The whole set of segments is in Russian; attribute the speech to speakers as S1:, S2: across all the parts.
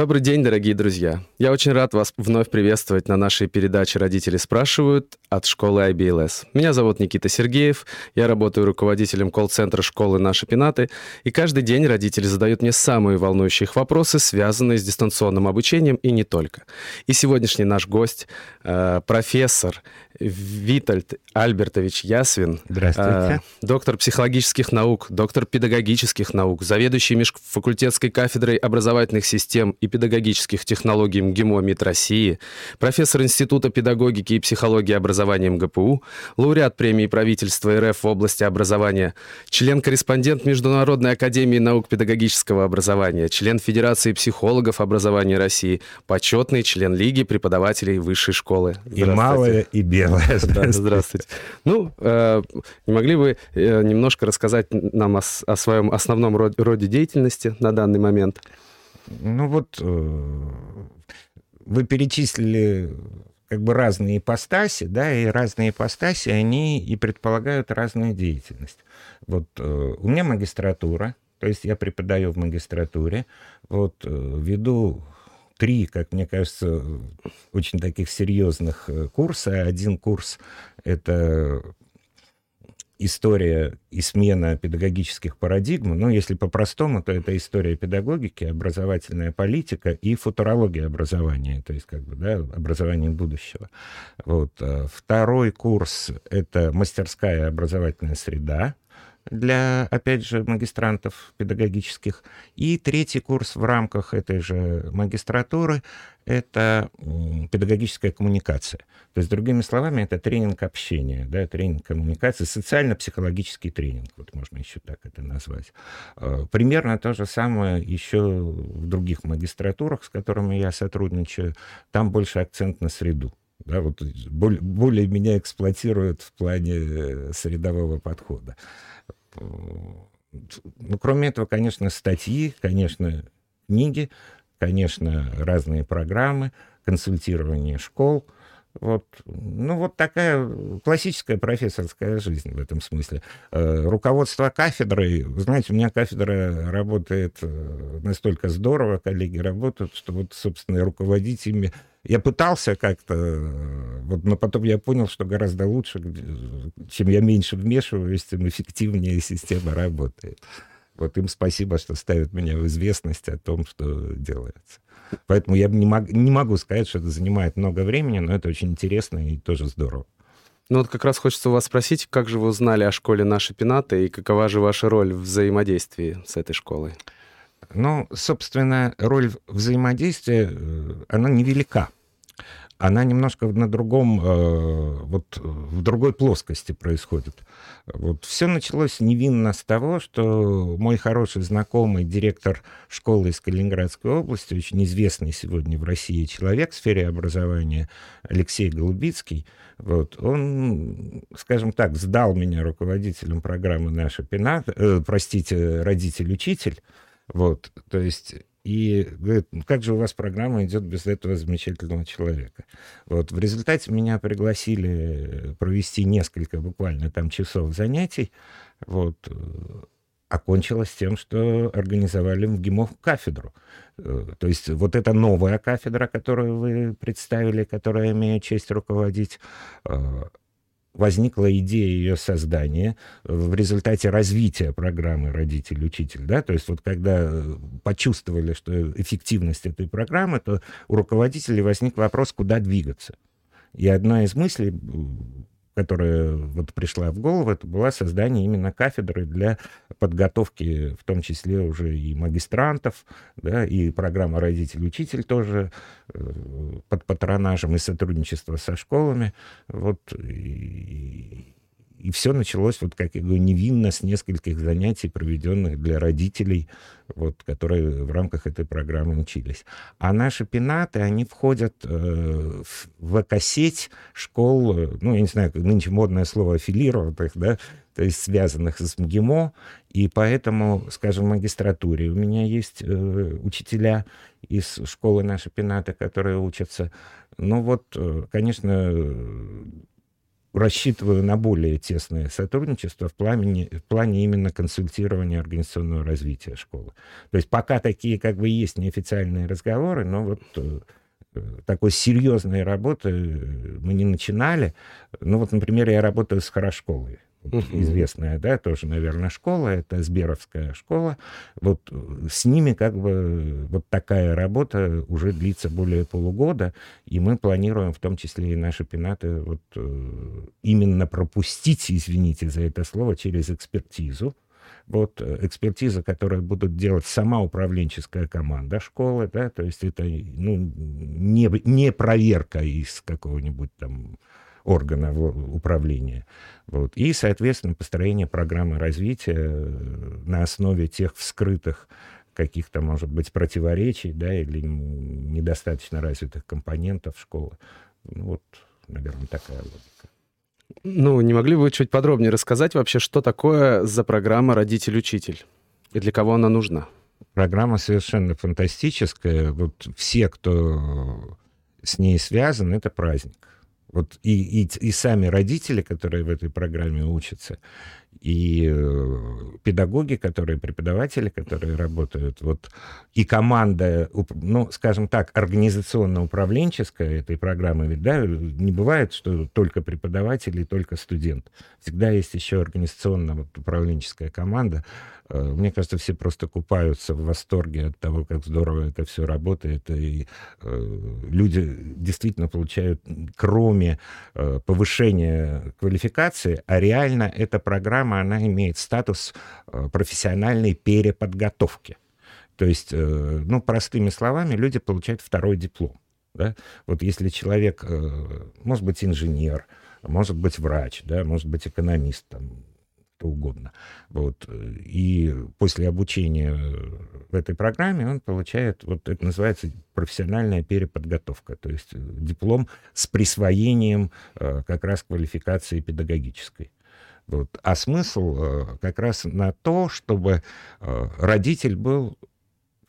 S1: Добрый день, дорогие друзья. Я очень рад вас вновь приветствовать на нашей передаче «Родители спрашивают» от школы IBLS. Меня зовут Никита Сергеев, я работаю руководителем колл-центра школы «Наши пенаты», и каждый день родители задают мне самые волнующие их вопросы, связанные с дистанционным обучением и не только. И сегодняшний наш гость, э, профессор Витальд Альбертович Ясвин,
S2: Здравствуйте.
S1: Э, доктор психологических наук, доктор педагогических наук, заведующий межфакультетской кафедрой образовательных систем и педагогических технологий МГИМО МИД России, профессор Института педагогики и психологии образования МГПУ, лауреат премии правительства РФ в области образования, член-корреспондент Международной академии наук педагогического образования, член Федерации психологов образования России, почетный член Лиги преподавателей высшей школы.
S2: И малое, и белое.
S1: Да, здравствуйте. Ну, э, не могли бы э, немножко рассказать нам о, о своем основном роде деятельности на данный момент?
S2: Ну вот, э, вы перечислили как бы разные ипостаси, да, и разные ипостаси, они и предполагают разную деятельность. Вот э, у меня магистратура, то есть я преподаю в магистратуре, вот э, веду три, как мне кажется, очень таких серьезных курса. Один курс — это история и смена педагогических парадигм, ну, если по-простому, то это история педагогики, образовательная политика и футурология образования, то есть как бы, да, образование будущего. Вот. А второй курс — это мастерская образовательная среда, для, опять же, магистрантов педагогических. И третий курс в рамках этой же магистратуры — это педагогическая коммуникация. То есть, другими словами, это тренинг общения, да, тренинг коммуникации, социально-психологический тренинг, вот можно еще так это назвать. А, примерно то же самое еще в других магистратурах, с которыми я сотрудничаю. Там больше акцент на среду. Да, вот более, более меня эксплуатируют в плане э, средового подхода. Ну, кроме этого, конечно, статьи, конечно, книги, конечно, разные программы, консультирование школ. Вот, ну, вот такая классическая профессорская жизнь в этом смысле. Э, руководство кафедрой, знаете, у меня кафедра работает э, настолько здорово, коллеги работают, что вот, собственно, руководить ими я пытался как-то, э, вот, но потом я понял, что гораздо лучше, чем я меньше вмешиваюсь, тем эффективнее система работает. Вот им спасибо, что ставят меня в известность о том, что делается. Поэтому я не, мог, не могу сказать, что это занимает много времени, но это очень интересно и тоже здорово.
S1: Ну вот как раз хочется вас спросить, как же вы узнали о школе «Наши пенаты» и какова же ваша роль в взаимодействии с этой школой?
S2: Ну, собственно, роль взаимодействия, э, она невелика. Она немножко на другом, э, вот в другой плоскости происходит. Вот все началось невинно с того, что мой хороший знакомый директор школы из Калининградской области, очень известный сегодня в России человек в сфере образования Алексей Голубицкий, вот, он, скажем так, сдал меня руководителем программы «Наша пенат», э, простите, «Родитель-учитель», вот, то есть и говорит, ну как же у вас программа идет без этого замечательного человека? Вот в результате меня пригласили провести несколько буквально там часов занятий. Вот окончилось тем, что организовали в ГИМО кафедру. Э, то есть вот эта новая кафедра, которую вы представили, которую я имею честь руководить, э, возникла идея ее создания в результате развития программы «Родитель-учитель». Да? То есть вот когда почувствовали, что эффективность этой программы, то у руководителей возник вопрос, куда двигаться. И одна из мыслей которая вот пришла в голову, это была создание именно кафедры для подготовки, в том числе уже и магистрантов, да, и программа «Родитель-учитель» тоже э, под патронажем и сотрудничество со школами. Вот, и, и все началось, вот как я говорю, невинно с нескольких занятий, проведенных для родителей, вот, которые в рамках этой программы учились. А наши пенаты, они входят э, в экосеть школ, ну, я не знаю, нынче модное слово аффилированных, да, то есть связанных с МГИМО, и поэтому, скажем, в магистратуре у меня есть э, учителя из школы наши пенаты, которые учатся. Ну вот, э, конечно, рассчитываю на более тесное сотрудничество в плане, в плане именно консультирования организационного развития школы. То есть пока такие как бы есть неофициальные разговоры, но вот э, такой серьезной работы мы не начинали. Ну вот, например, я работаю с Хорошколой. Известная, да, тоже, наверное, школа, это Сберовская школа. Вот э, с ними как бы вот такая работа уже длится более полугода, и мы планируем в том числе и наши пенаты вот э, именно пропустить, извините за это слово, через экспертизу, вот э, экспертиза, которую будут делать сама управленческая команда школы, да, то есть это ну, не, не проверка из какого-нибудь там органа управления. Вот. И, соответственно, построение программы развития э, на основе тех вскрытых каких-то, может быть, противоречий, да, или недостаточно развитых компонентов школы. Ну, вот, наверное, такая логика.
S1: Ну, не могли бы вы чуть подробнее рассказать вообще, что такое за программа «Родитель-учитель» и для кого она нужна?
S2: Программа совершенно фантастическая. Вот все, кто с ней связан, это праздник. Вот и, и, и сами родители, которые в этой программе учатся, и э, педагоги, которые, преподаватели, которые работают, вот, и команда, ну, скажем так, организационно-управленческая этой программы, ведь, да, не бывает, что только преподаватель и только студент. Всегда есть еще организационно-управленческая команда, Э, мне кажется, все просто купаются в восторге от того, как здорово это все работает. И э, люди действительно получают, кроме повышения квалификации, а реально эта программа, она имеет статус э, профессиональной переподготовки. То есть, э, ну, простыми словами, люди получают второй диплом. Да? Вот если человек, э, может быть, инженер, может быть, врач, да, может быть, экономист, там, что угодно. Вот. И после обучения в этой программе он получает, вот это называется профессиональная переподготовка, то есть диплом с присвоением как раз квалификации педагогической. Вот. А смысл э, как раз на то, чтобы э, родитель был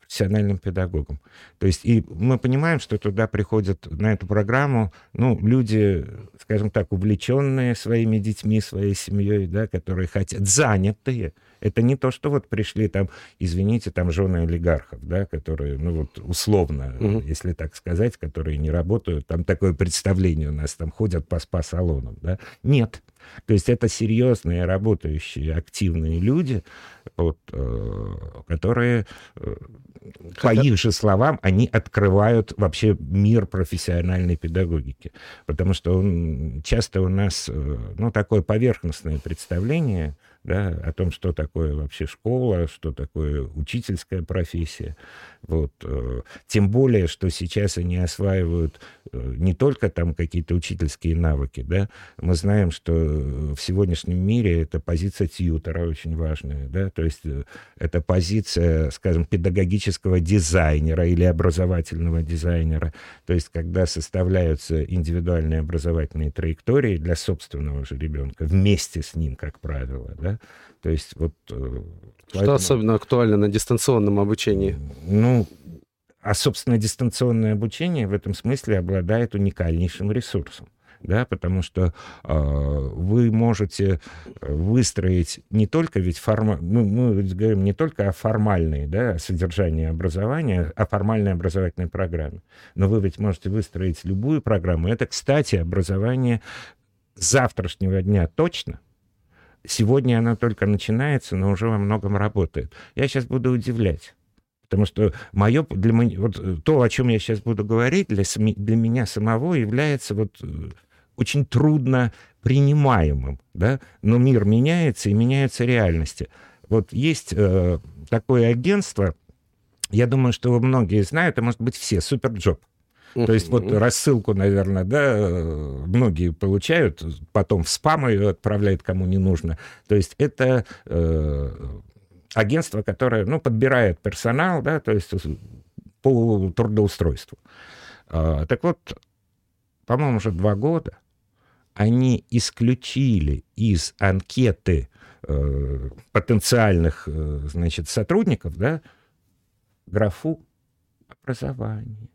S2: профессиональным педагогом. То есть и мы понимаем, что туда приходят на эту программу ну, люди, скажем так, увлеченные своими детьми, своей семьей, да, которые хотят, занятые. Это не то, что вот пришли там, извините, там жены олигархов, да, которые, ну вот условно, угу. если так сказать, которые не работают, там такое представление у нас, там ходят по спа-салонам, да. Нет. То есть это серьезные, работающие, активные люди, вот, э, которые э, по их же словам, они открывают вообще мир профессиональной педагогики. Потому что он, часто у нас э, ну, такое поверхностное представление да, о том, что такое вообще школа, что такое учительская профессия. Вот. Э, тем более, что сейчас они осваивают э, не только там какие-то учительские навыки, да, мы знаем, что в сегодняшнем мире это позиция тьютера очень важная, да, то есть э, это позиция, скажем, педагогического дизайнера или образовательного дизайнера, то есть когда составляются индивидуальные образовательные траектории для собственного же ребенка вместе с ним, как правило, да, то есть вот...
S1: Что поэтому... особенно актуально на дистанционном обучении?
S2: Ну, а, собственно, дистанционное обучение в этом смысле обладает уникальнейшим ресурсом да, потому что э, вы можете выстроить не только ведь форма, мы, мы ведь говорим не только о формальной, да, содержании образования, о формальной образовательной программе, но вы ведь можете выстроить любую программу. Это, кстати, образование завтрашнего дня точно – Сегодня она только начинается, но уже во многом работает. Я сейчас буду удивлять. Потому что мое, для, вот, э, то, о чем я сейчас буду говорить, для, для меня самого является вот, э, очень трудно принимаемым. Да? Но мир меняется, и меняются реальности. Вот есть э, такое агентство, я думаю, что многие знают, а может быть все, Superjob. То есть вот рассылку, наверное, да, многие получают, потом в спам ее отправляют, кому не нужно. То есть это э, агентство, которое, ну, подбирает персонал, да, то есть по трудоустройству. А, так вот, по-моему, уже два года они исключили из анкеты э, потенциальных, э, значит, сотрудников, да, графу образования.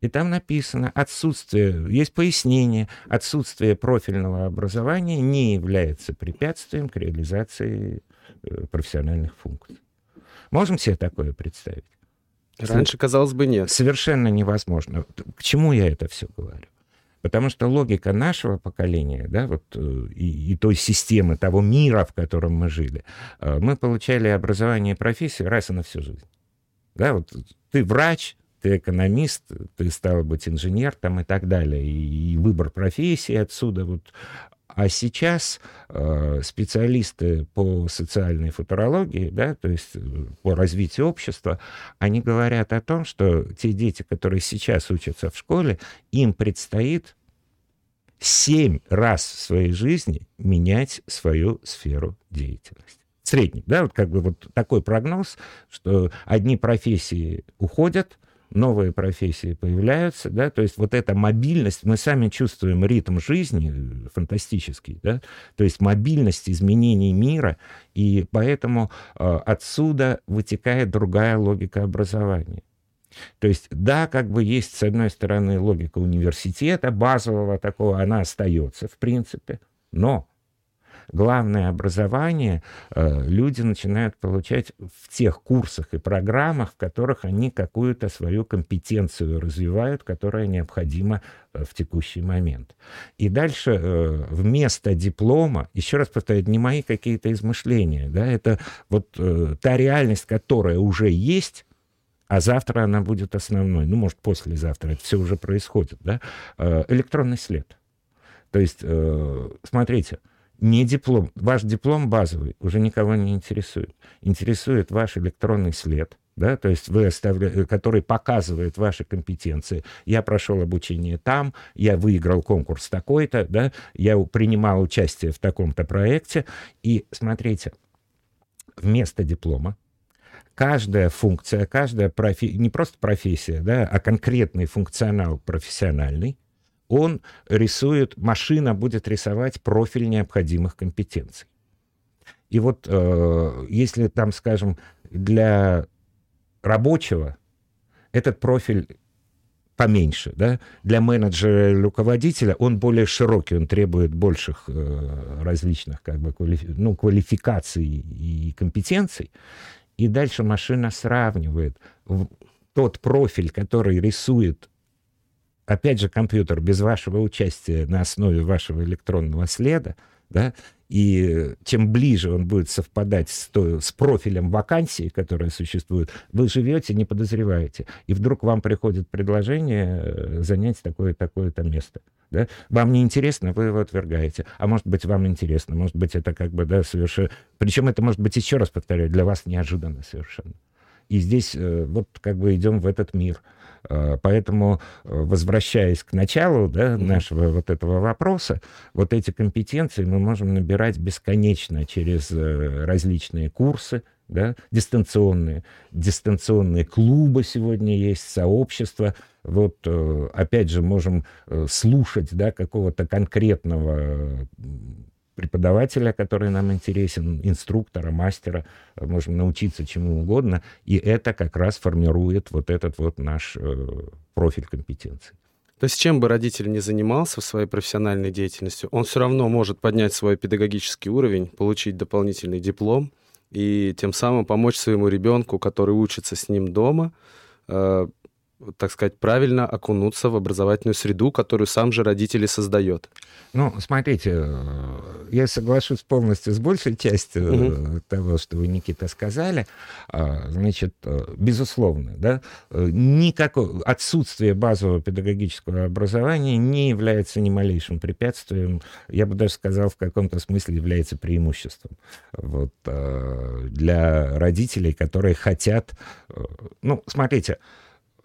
S2: И там написано, отсутствие, есть пояснение, отсутствие профильного образования не является препятствием к реализации э, профессиональных функций. Можем себе такое представить?
S1: Раньше, казалось бы, нет.
S2: Совершенно невозможно. К чему я это все говорю? Потому что логика нашего поколения, да, вот э, и, и той системы, того мира, в котором мы жили, э, мы получали образование и профессию раз и на всю жизнь. Да, вот ты врач, ты экономист, ты стал быть инженер там и так далее, и, и выбор профессии отсюда вот. А сейчас э, специалисты по социальной футурологии, да, то есть э, по развитию общества, они говорят о том, что те дети, которые сейчас учатся в школе, им предстоит семь раз в своей жизни менять свою сферу деятельности средний, да, вот как бы вот такой прогноз, что одни профессии уходят, новые профессии появляются, да, то есть вот эта мобильность, мы сами чувствуем ритм жизни э, фантастический, да, то есть мобильность изменений мира, и поэтому э, отсюда вытекает другая логика образования. То есть, да, как бы есть, с одной стороны, логика университета, базового такого, она остается, в принципе, но главное образование э, люди начинают получать в тех курсах и программах, в которых они какую-то свою компетенцию развивают, которая необходима э, в текущий момент. И дальше э, вместо диплома, еще раз повторяю, не мои какие-то измышления, да, это вот та реальность, которая уже есть, а завтра она будет основной, ну, может, послезавтра, это все уже происходит, да, электронный след. То есть, смотрите, не диплом. Ваш диплом базовый уже никого не интересует. Интересует ваш электронный след, да, то есть вы оставля... который показывает ваши компетенции. Я прошел обучение там, я выиграл конкурс такой-то, да, я принимал участие в таком-то проекте. И смотрите, вместо диплома каждая функция, каждая профи... не просто профессия, да, а конкретный функционал профессиональный, он рисует, машина будет рисовать профиль необходимых компетенций. И вот э, если там, скажем, для рабочего этот профиль поменьше, да, для менеджера или руководителя он более широкий, он требует больших э, различных как бы квалифи, ну, квалификаций и компетенций. И дальше машина сравнивает тот профиль, который рисует опять же, компьютер без вашего участия на основе вашего электронного следа, да, и чем ближе он будет совпадать с, то, с профилем вакансии, которая существует, вы живете, не подозреваете, и вдруг вам приходит предложение э, занять такое-такое-то место. Да? Вам не интересно, вы его отвергаете. А может быть, вам интересно, может быть, это как бы, да, совершенно... Причем это может быть, еще раз повторяю, для вас неожиданно совершенно. И здесь э, вот как бы идем в этот мир – поэтому, э, возвращаясь к началу да, нашего вот этого вопроса, вот эти компетенции мы можем набирать бесконечно через э, различные курсы, да, дистанционные. Дистанционные клубы сегодня есть, сообщества. Вот, опять же, можем слушать да, какого-то конкретного преподавателя, который нам интересен, инструктора, мастера, можем научиться чему угодно, и это как раз формирует вот этот вот наш э, профиль компетенции.
S1: То есть чем бы родитель ни занимался в своей профессиональной деятельности, он все равно может поднять свой педагогический уровень, получить дополнительный диплом и тем самым помочь своему ребенку, который учится с ним дома, э, так сказать, правильно окунуться в образовательную среду, которую сам же родители создает.
S2: Ну, смотрите, э, я соглашусь полностью с большей частью угу. того, что вы, Никита, сказали. А, значит, э, безусловно, да, никакое отсутствие базового педагогического образования не является ни малейшим препятствием, я бы даже сказал, в каком-то смысле является преимуществом вот, для родителей, которые хотят... Ну, смотрите,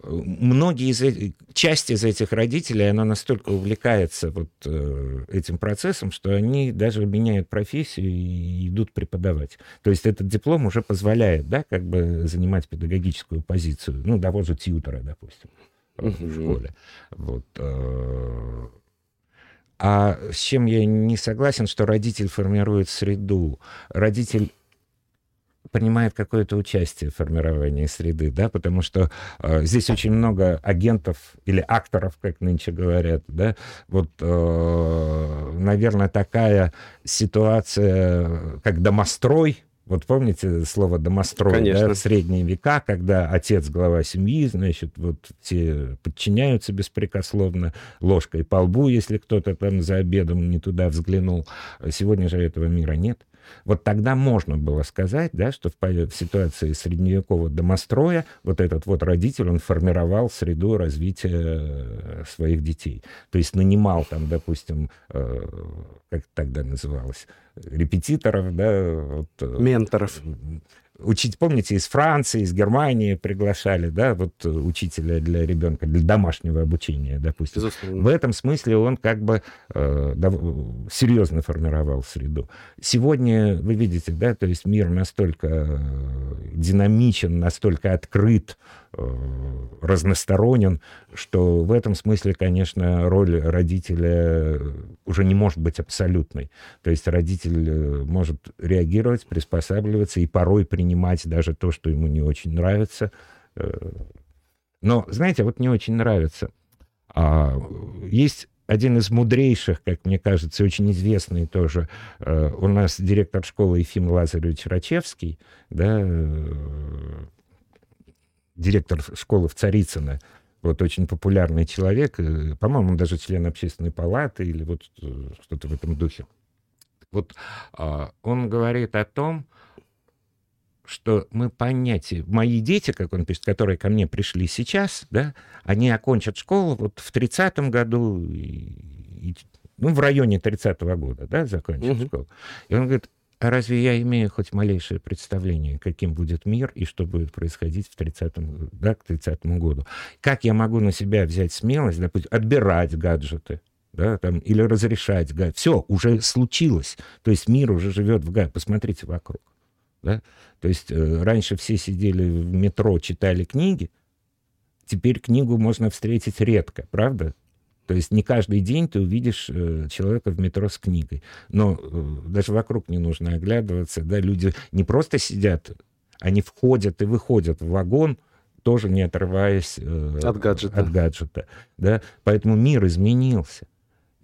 S2: многие из этих, часть из этих родителей, она настолько увлекается вот э, этим процессом, что они даже меняют профессию и идут преподавать. То есть этот диплом уже позволяет, да, как бы занимать педагогическую позицию, ну, того же тьютера, допустим, в школе. Вот. Э, а с чем я не согласен, что родитель формирует среду. Родитель принимает какое-то участие в формировании среды, да, потому что э, здесь очень много агентов или акторов, как нынче говорят, да, вот, э, наверное, такая ситуация, как домострой, вот помните слово «домострой», Конечно. да, в средние века, когда отец глава семьи, значит, вот все подчиняются беспрекословно, ложкой по лбу, если кто-то там за обедом не туда взглянул. Сегодня же этого мира нет. Вот тогда можно было сказать, да, что в, в ситуации средневекового домостроя вот этот вот родитель, он формировал среду развития э, своих детей. То есть нанимал там, допустим, э, как тогда называлось, репетиторов, да, вот,
S1: э, менторов
S2: учить, помните, из Франции, из Германии приглашали, да, вот учителя для ребенка, для домашнего обучения, допустим. Безусловно. В этом смысле он как бы э, да, серьезно формировал среду. Сегодня, вы видите, да, то есть мир настолько э, динамичен, настолько открыт, Э, разносторонен, что в этом смысле, конечно, роль родителя уже не может быть абсолютной. То есть родитель э, может реагировать, приспосабливаться и порой принимать даже то, что ему не очень нравится. Э, но, знаете, вот не очень нравится. А, есть один из мудрейших, как мне кажется, очень известный тоже, у нас директор школы Ефим Лазаревич Рачевский, да, директор школы в Царицыно, вот очень популярный человек, э, по-моему, он даже член общественной палаты или вот э, что-то в этом духе. Вот а, он говорит о том, что мы понятие... Мои дети, как он пишет, которые ко мне пришли сейчас, да, они окончат школу вот в 30-м году, и, и, ну, в районе 30-го года, да, закончат угу. школу. И он говорит, а разве я имею хоть малейшее представление, каким будет мир и что будет происходить в 30-м, да, к 30-му году? Как я могу на себя взять смелость, допустим, отбирать гаджеты, да, там, или разрешать гаджеты? Все, уже случилось. То есть мир уже живет в гаджете. Посмотрите вокруг. Да? То есть э, раньше все сидели в метро, читали книги, теперь книгу можно встретить редко, правда? То есть не каждый день ты увидишь э, человека в метро с книгой. Но э, даже вокруг не нужно оглядываться. Да, люди не просто сидят, они входят и выходят в вагон, тоже не отрываясь э, от гаджета. От гаджета да? Поэтому мир изменился.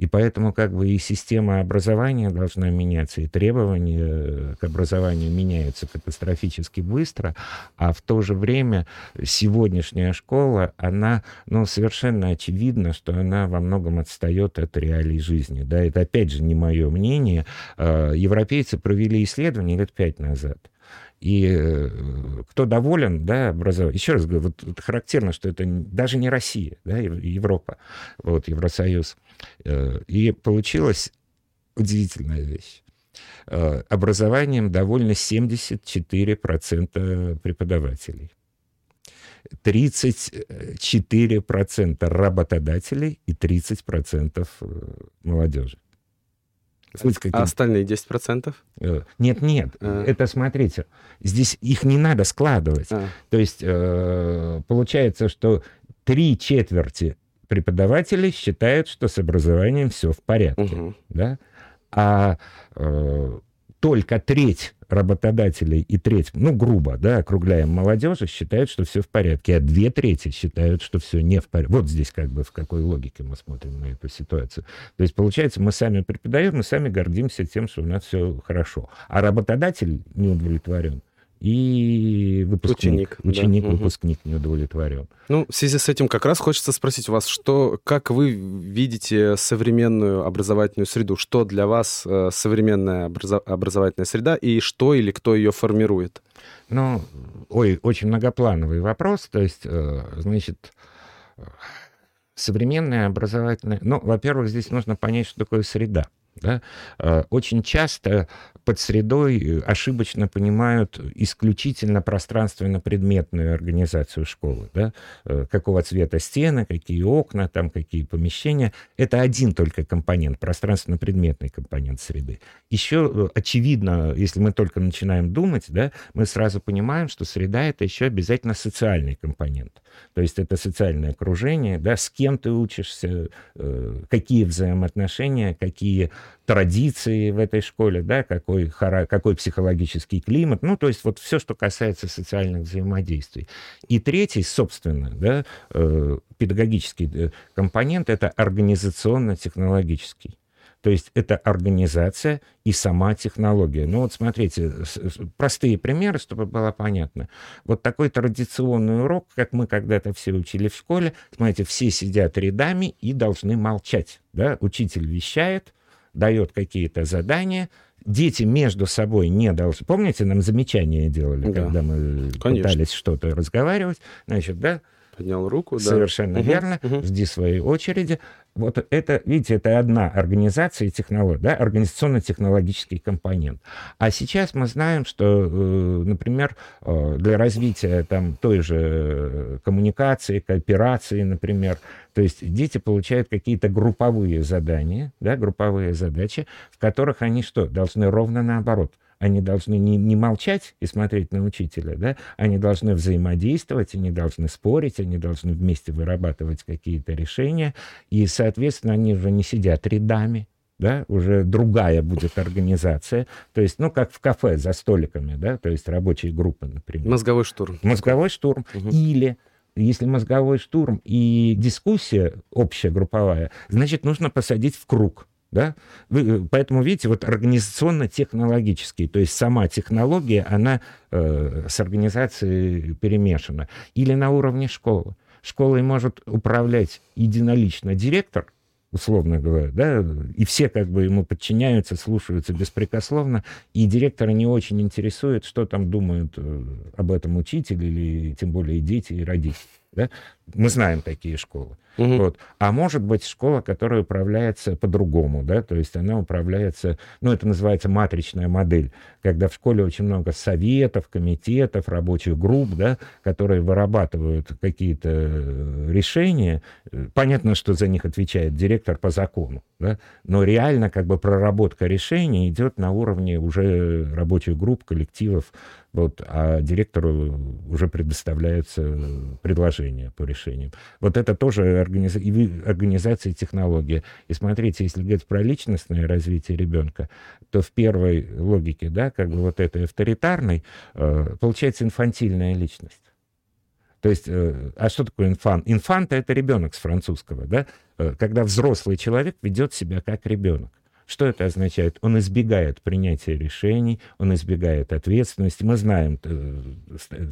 S2: И поэтому как бы и система образования должна меняться, и требования к образованию меняются катастрофически быстро, а в то же время сегодняшняя школа, она, ну, совершенно очевидно, что она во многом отстает от реалий жизни. Да, это опять же не мое мнение. А, европейцы провели исследование лет пять назад. И э, кто доволен, да, образованием. Еще раз говорю, вот характерно, что это даже не Россия, да, Европа, вот, Евросоюз. Э, и получилась удивительная вещь. Э, образованием довольно 74% преподавателей. 34% работодателей и 30% молодежи.
S1: Каким... А остальные 10%?
S2: Э, нет, нет. А. Это, смотрите, здесь их не надо складывать. А. То есть э, получается, что три четверти преподавателей считают, что с образованием все в порядке. Угу. Да? А э, только треть работодателей и треть, ну, грубо, да, округляем молодежи, считают, что все в порядке, а две трети считают, что все не в порядке. Вот здесь как бы в какой логике мы смотрим на эту ситуацию. То есть, получается, мы сами преподаем, мы сами гордимся тем, что у нас все хорошо. А работодатель не удовлетворен и выпускник, ученик, ученик да. выпускник угу. не удовлетворен.
S1: Ну, в связи с этим как раз хочется спросить вас, что, как вы видите современную образовательную среду? Что для вас э, современная образо- образовательная среда и что или кто ее формирует?
S2: Ну, ой, очень многоплановый вопрос. То есть, э, значит, современная образовательная... Ну, во-первых, здесь нужно понять, что такое среда. Да? Э, очень часто под средой э, ошибочно понимают исключительно пространственно-предметную организацию школы. Да? Э, какого цвета стены, какие окна, там какие помещения. Это один только компонент, пространственно-предметный компонент среды. Еще очевидно, если мы только начинаем думать, да, мы сразу понимаем, что среда — это еще обязательно социальный компонент. То есть это социальное окружение, да, с кем ты учишься, какие взаимоотношения, какие традиции в этой школе, да, какой, какой психологический климат, ну, то есть вот все, что касается социальных взаимодействий. И третий, собственно, да, э, педагогический э, компонент — это организационно-технологический. То есть это организация и сама технология. Ну вот смотрите, простые примеры, чтобы было понятно. Вот такой традиционный урок, как мы когда-то все учили в школе, смотрите, все сидят рядами и должны молчать. Да? Учитель вещает, дает какие-то задания, дети между собой не должны... Помните, нам замечания делали, да. когда мы Конечно. пытались что-то разговаривать? Значит, да,
S1: поднял руку.
S2: Совершенно
S1: да.
S2: верно. Угу. Жди своей очереди. Вот это, видите, это одна организация и технология, да, организационно-технологический компонент. А сейчас мы знаем, что, э, например, э, для развития там той же коммуникации, кооперации, например, то есть дети получают какие-то групповые задания, да, групповые задачи, в которых они что, должны ровно наоборот – они должны не, не молчать и смотреть на учителя, да, они должны взаимодействовать, они должны спорить, они должны вместе вырабатывать какие-то решения, и, соответственно, они уже не сидят рядами, да, уже другая будет организация, то есть, ну, как в кафе за столиками, да, то есть рабочие группы, например.
S1: Мозговой штурм.
S2: Мозговой штурм. Угу. Или если мозговой штурм и дискуссия общая, групповая, значит, нужно посадить в круг. Да? Вы, э, поэтому, видите, вот организационно-технологический, то есть сама технология, она э, с организацией перемешана. Или на уровне школы. Школой может управлять единолично директор, условно говоря, да, и все как бы ему подчиняются, слушаются беспрекословно, и директора не очень интересует, что там думают э, об этом учитель или тем более дети и родители. Да? Мы знаем такие школы. Угу. Вот. А может быть школа, которая управляется по-другому, да, то есть она управляется, ну, это называется матричная модель, когда в школе очень много советов, комитетов, рабочих групп, да, которые вырабатывают какие-то э, решения. Понятно, что за них отвечает директор по закону, да, но реально как бы проработка решений идет на уровне уже рабочих групп, коллективов, вот, а директору уже предоставляются предложения по решениям. Вот это тоже организ... организация и. И смотрите, если говорить про личностное развитие ребенка, то в первой логике, да, как бы вот этой авторитарной, э, получается инфантильная личность. То есть, э, а что такое инфант? Инфанта — это ребенок с французского, да? Э, когда взрослый человек ведет себя как ребенок. Что это означает? Он избегает принятия решений, он избегает ответственности. Мы знаем, э,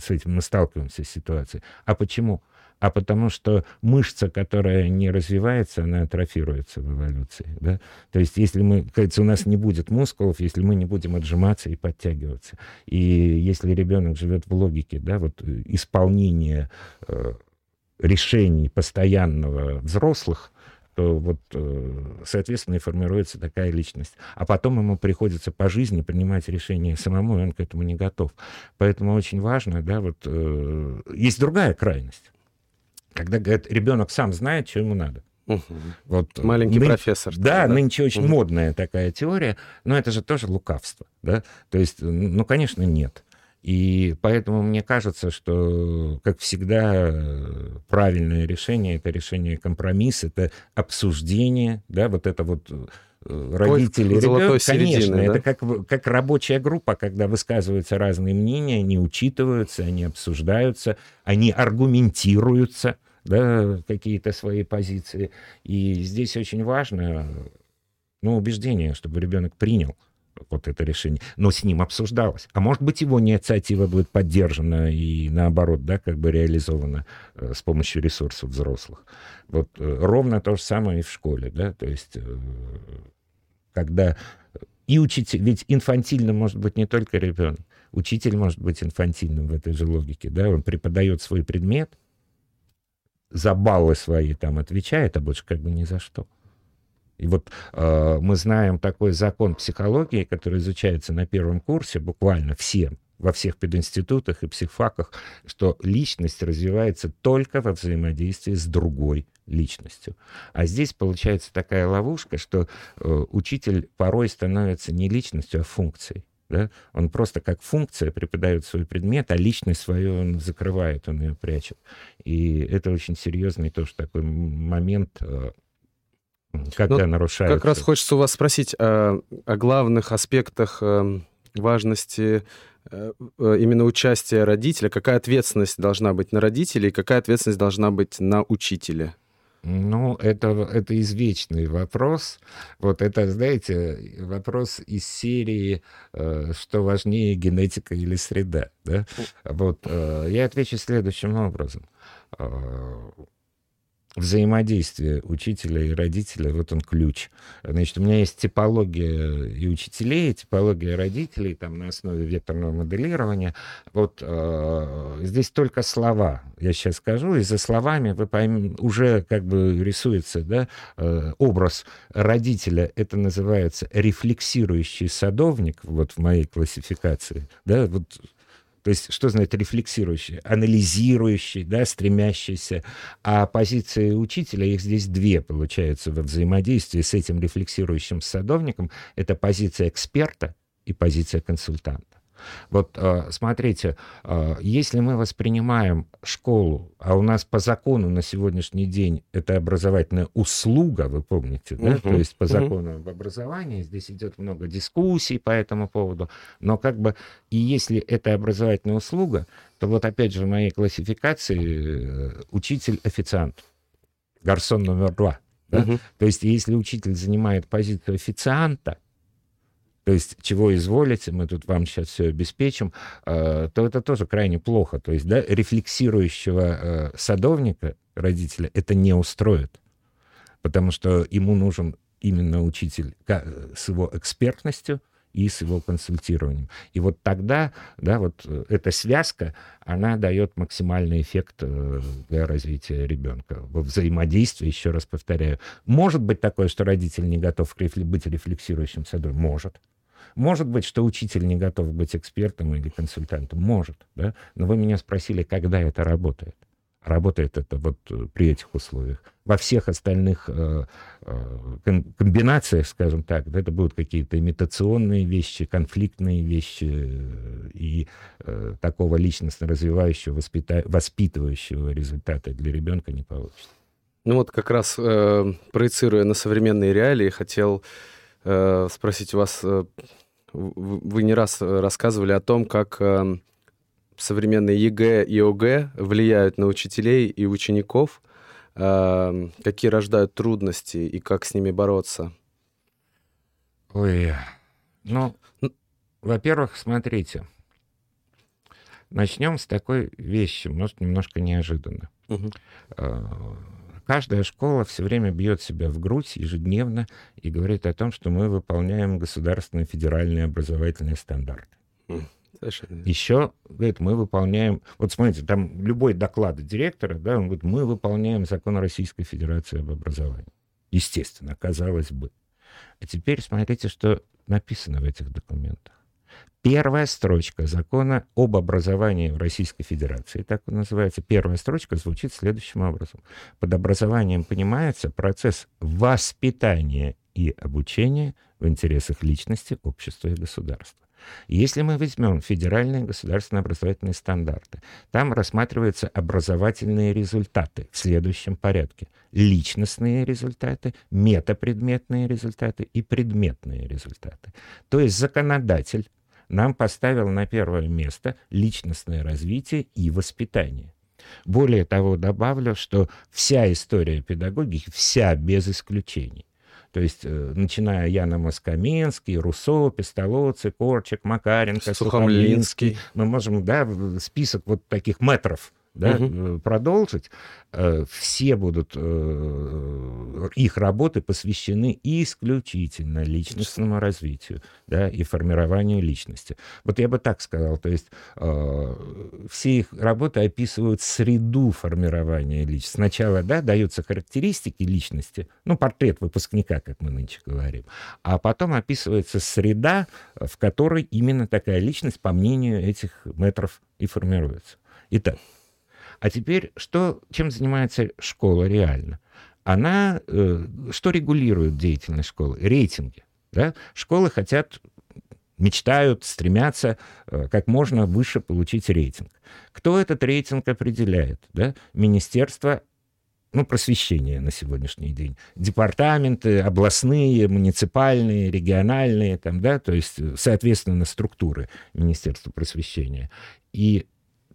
S2: с этим мы сталкиваемся с ситуацией. А почему? а потому что мышца, которая не развивается, она атрофируется в эволюции. Да? То есть если мы, кажется, у нас не будет мускулов, если мы не будем отжиматься и подтягиваться. И если ребенок живет в логике да, вот, исполнения э, решений постоянного взрослых, то вот, э, соответственно, и формируется такая личность. А потом ему приходится по жизни принимать решения самому, и он к этому не готов. Поэтому очень важно, да, вот, э, есть другая крайность, когда, говорят, ребенок сам знает, что ему надо.
S1: Угу. Вот, Маленький ны... профессор.
S2: Да, да, нынче очень угу. модная такая теория, но это же тоже лукавство. Да? То есть, ну, конечно, нет. И поэтому мне кажется, что, как всегда, правильное решение — это решение компромисс, это обсуждение, да, вот это вот э, родители, ребенок, конечно, да? это как, как рабочая группа, когда высказываются разные мнения, они учитываются, они обсуждаются, они аргументируются, да, какие-то свои позиции. И здесь очень важно, ну, убеждение, чтобы ребенок принял вот это решение, но с ним обсуждалось. А может быть, его инициатива будет поддержана и наоборот, да, как бы реализована э, с помощью ресурсов взрослых. Вот э, ровно то же самое и в школе, да, то есть э, когда и учитель, ведь инфантильным может быть не только ребенок, учитель может быть инфантильным в этой же логике, да, он преподает свой предмет, за баллы свои там отвечает, а больше как бы ни за что. И вот э, мы знаем такой закон психологии, который изучается на первом курсе буквально всем, во всех пединститутах и психфаках, что личность развивается только во взаимодействии с другой личностью. А здесь получается такая ловушка, что э, учитель порой становится не личностью, а функцией. Да? Он просто как функция преподает свой предмет, а личность свою он закрывает, он ее прячет. И это очень серьезный тоже такой момент э, когда Но нарушается.
S1: Как раз хочется у вас спросить о, о главных аспектах э, важности э, э, именно участия родителя. Какая ответственность должна быть на родителей, какая ответственность должна быть на учителя?
S2: Ну, это, это извечный вопрос. Вот это, знаете, вопрос из серии «Что важнее, генетика или среда?» да? Вот я отвечу следующим образом взаимодействие учителя и родителя, вот он ключ. Значит, у меня есть типология и учителей, и типология родителей, там на основе векторного моделирования. Вот э, здесь только слова, я сейчас скажу, и за словами вы поймете, уже как бы рисуется да, э, образ родителя, это называется рефлексирующий садовник, вот в моей классификации, да, вот то есть, что значит рефлексирующий? Анализирующий, да, стремящийся. А позиции учителя, их здесь две, получается, во взаимодействии с этим рефлексирующим садовником. Это позиция эксперта и позиция консультанта. Вот э, смотрите, э, если мы воспринимаем школу, а у нас по закону на сегодняшний день это образовательная услуга, вы помните, да? Uh-huh. То есть по закону uh-huh. об образовании здесь идет много дискуссий по этому поводу, но как бы и если это образовательная услуга, то вот опять же в моей классификации э, учитель-официант, гарсон номер два. Да? Uh-huh. То есть если учитель занимает позицию официанта, то есть чего изволите, мы тут вам сейчас все обеспечим, э, то это тоже крайне плохо. То есть да, рефлексирующего э, садовника, родителя, это не устроит, потому что ему нужен именно учитель с его экспертностью, и с его консультированием. И вот тогда, да, вот э, эта связка, она дает максимальный эффект для развития ребенка. Во взаимодействии, еще раз повторяю. Может быть такое, что родитель не готов быть рефлексирующим садовником? Может. Может быть, что учитель не готов быть экспертом или консультантом. Может, да? Но вы меня спросили, когда это работает. Работает это вот э, при этих условиях. Во всех остальных э, э, комбинациях, скажем так, это будут какие-то имитационные вещи, конфликтные вещи э, и э, такого личностно развивающего, воспита... воспитывающего результата для ребенка не получится.
S1: Ну вот как раз э, проецируя на современные реалии, хотел э, спросить у вас э, вы не раз э, рассказывали о том, как эм, современные ЕГЭ и ОГЭ влияют на учителей и учеников, эм, какие рождают трудности и как с ними бороться.
S2: Ой, ну, во-первых, смотрите, начнем с такой вещи, может, немножко неожиданно. Угу. Каждая школа все время бьет себя в грудь ежедневно и говорит о том, что мы выполняем государственные федеральные образовательные стандарты. Совершенно. Еще, говорит, мы выполняем... Вот смотрите, там любой доклад директора, да, он говорит, мы выполняем закон Российской Федерации об образовании. Естественно, казалось бы. А теперь смотрите, что написано в этих документах. Первая строчка закона об образовании в Российской Федерации, так он называется, первая строчка звучит следующим образом. Под образованием понимается процесс воспитания и обучения в интересах личности, общества и государства. Если мы возьмем федеральные государственные образовательные стандарты, там рассматриваются образовательные результаты в следующем порядке. Личностные результаты, метапредметные результаты и предметные результаты. То есть законодатель нам поставил на первое место личностное развитие и воспитание. Более того, добавлю, что вся история педагогики, вся без исключений, то есть, э, начиная Яна Москаменский, Руссо, Пестолоци, Корчик, Макаренко, Сухомлинский, мы можем, да, список вот таких метров да, угу. продолжить, э, все будут, э, их работы посвящены исключительно личностному развитию да, и формированию личности. Вот я бы так сказал, то есть все их работы описывают среду формирования личности. Сначала да, даются характеристики личности, ну, портрет выпускника, как мы нынче говорим, а потом описывается среда, в которой именно такая личность, по мнению этих метров, и формируется. Итак, а теперь, что, чем занимается школа реально? Она, э, что регулирует деятельность школы? Рейтинги. Да? Школы хотят мечтают, стремятся э, как можно выше получить рейтинг. Кто этот рейтинг определяет? Да? Министерство ну, просвещения на сегодняшний день. Департаменты, областные, муниципальные, региональные, там, да, то есть, соответственно, структуры Министерства просвещения. И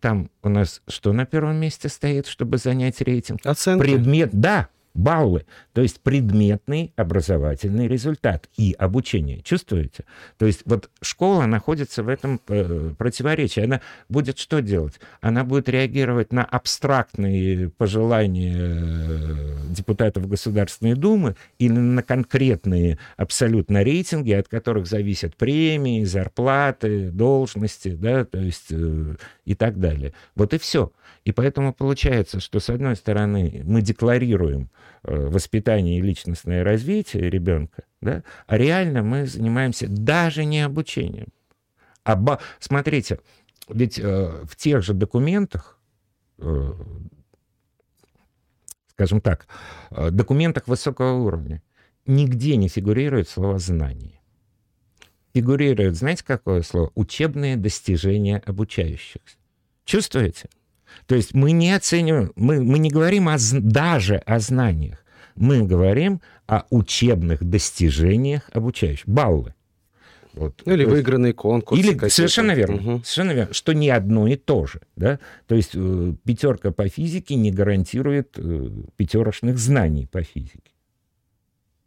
S2: там у нас что на первом месте стоит, чтобы занять рейтинг?
S1: Оценки.
S2: Предмет, да, баллы, то есть предметный образовательный результат и обучение. Чувствуете? То есть вот школа находится в этом э, противоречии. Она будет что делать? Она будет реагировать на абстрактные пожелания э, депутатов Государственной Думы или на конкретные абсолютно рейтинги, от которых зависят премии, зарплаты, должности, да, то есть э, и так далее. Вот и все. И поэтому получается, что с одной стороны мы декларируем э, воспитание и личностное развитие ребенка, да, а реально мы занимаемся даже не обучением. А ба... Смотрите, ведь э, в тех же документах, э, скажем так, э, документах высокого уровня нигде не фигурирует слово «знание». Фигурирует, знаете, какое слово? Учебные достижения обучающихся. Чувствуете? То есть мы не оцениваем, мы, мы не говорим о, даже о знаниях, мы говорим о учебных достижениях обучающих. Баллы.
S1: Вот. Ну, или выигранные конкурсы.
S2: Или совершенно верно, угу. совершенно верно, что не одно и то же. Да? То есть э, пятерка по физике не гарантирует э, пятерочных знаний по физике.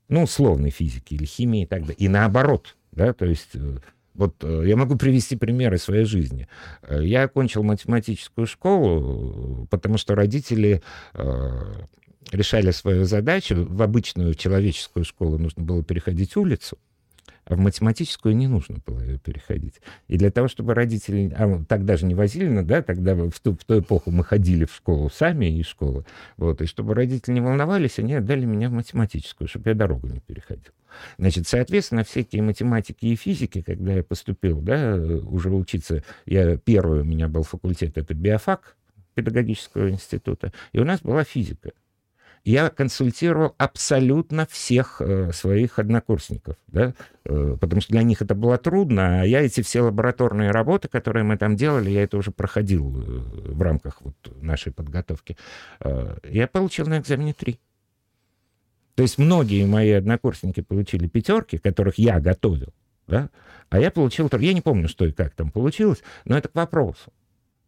S2: Ну, условной физики или химии и так далее. И наоборот. Да? То есть э, вот э, я могу привести примеры своей жизни. Э, я окончил математическую школу, потому что родители решали свою задачу. В обычную человеческую школу нужно было переходить улицу а в математическую не нужно было переходить. И для того, чтобы родители... А тогда же не возили, но да, тогда в ту, в ту эпоху мы ходили в школу сами из школы. Вот, и чтобы родители не волновались, они отдали меня в математическую, чтобы я дорогу не переходил. Значит, соответственно, всякие математики и физики, когда я поступил, да, уже учиться, я первый у меня был факультет, это биофак педагогического института, и у нас была физика я консультировал абсолютно всех э, своих однокурсников, да, э, потому что для них это было трудно, а я эти все лабораторные работы, которые мы там делали, я это уже проходил э, в рамках вот нашей подготовки, э, я получил на экзамене три. То есть многие мои однокурсники получили пятерки, которых я готовил, да, а я получил... Я не помню, что и как там получилось, но это к вопросу.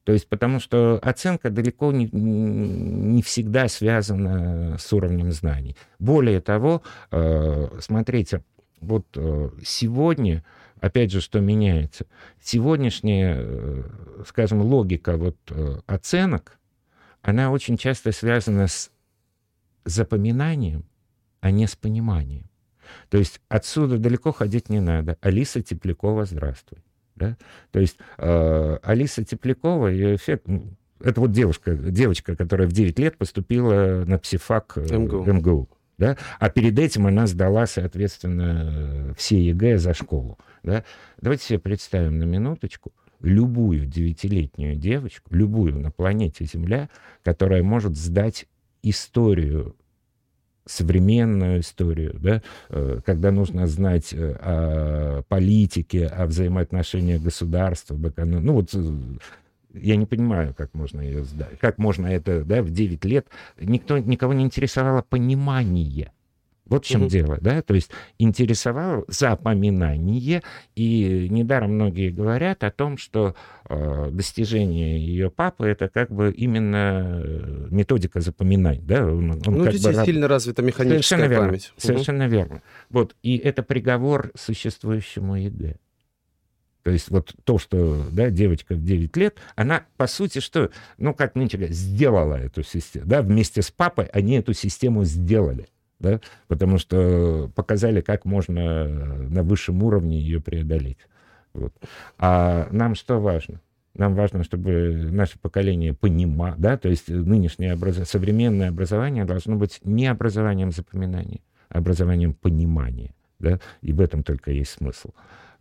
S2: То есть потому что оценка далеко не, не всегда связана с уровнем знаний. Более того, э, смотрите, вот э, сегодня, опять же, что меняется? Сегодняшняя, э, скажем, логика вот оценок, она очень часто связана с запоминанием, а не с пониманием. То есть отсюда далеко ходить не надо. Алиса Теплякова, здравствуй. Да? То есть э, Алиса Теплякова, ее эффект... Это вот девушка, девочка, которая в 9 лет поступила на психфак э, МГУ. МГУ да? А перед этим она сдала, соответственно, все ЕГЭ за школу. Да? Давайте себе представим на минуточку любую девятилетнюю девочку, любую на планете Земля, которая может сдать историю современную историю, да, э, когда нужно знать э, о политике, о взаимоотношениях государства, ну вот э, я не понимаю, как можно ее сдать, как можно это, да, в 9 лет. Никто, никого не интересовало понимание вот в чем угу. дело, да, то есть интересовало запоминание, и недаром многие говорят о том, что э, достижение ее папы это как бы именно э, методика запоминать, да,
S1: он, он ну, здесь бы сильно развита механическая
S2: совершенно
S1: память.
S2: Верно, совершенно угу. верно. Вот, и это приговор существующему ЕГЭ. То есть вот то, что да, девочка в 9 лет, она, по сути, что, ну, как нынче сделала эту систему. Да, вместе с папой они эту систему сделали да, потому что показали, как можно на высшем уровне ее преодолеть. Вот. А нам что важно? Нам важно, чтобы наше поколение понимало, да, то есть нынешнее образование, современное образование должно быть не образованием запоминания, а образованием понимания, да, и в этом только есть смысл.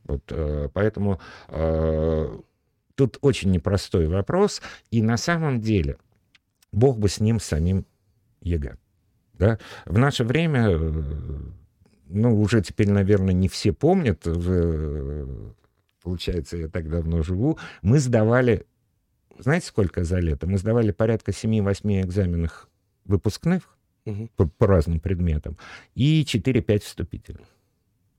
S2: Вот, э, поэтому э, тут очень непростой вопрос, и на самом деле Бог бы с ним самим ЕГЭ. Да? В наше время, э, ну, уже теперь, наверное, не все помнят, уже, получается, я так давно живу, мы сдавали, знаете, сколько за лето? Мы сдавали порядка 7-8 экзаменов выпускных, угу. по, по разным предметам, и 4-5 вступительных.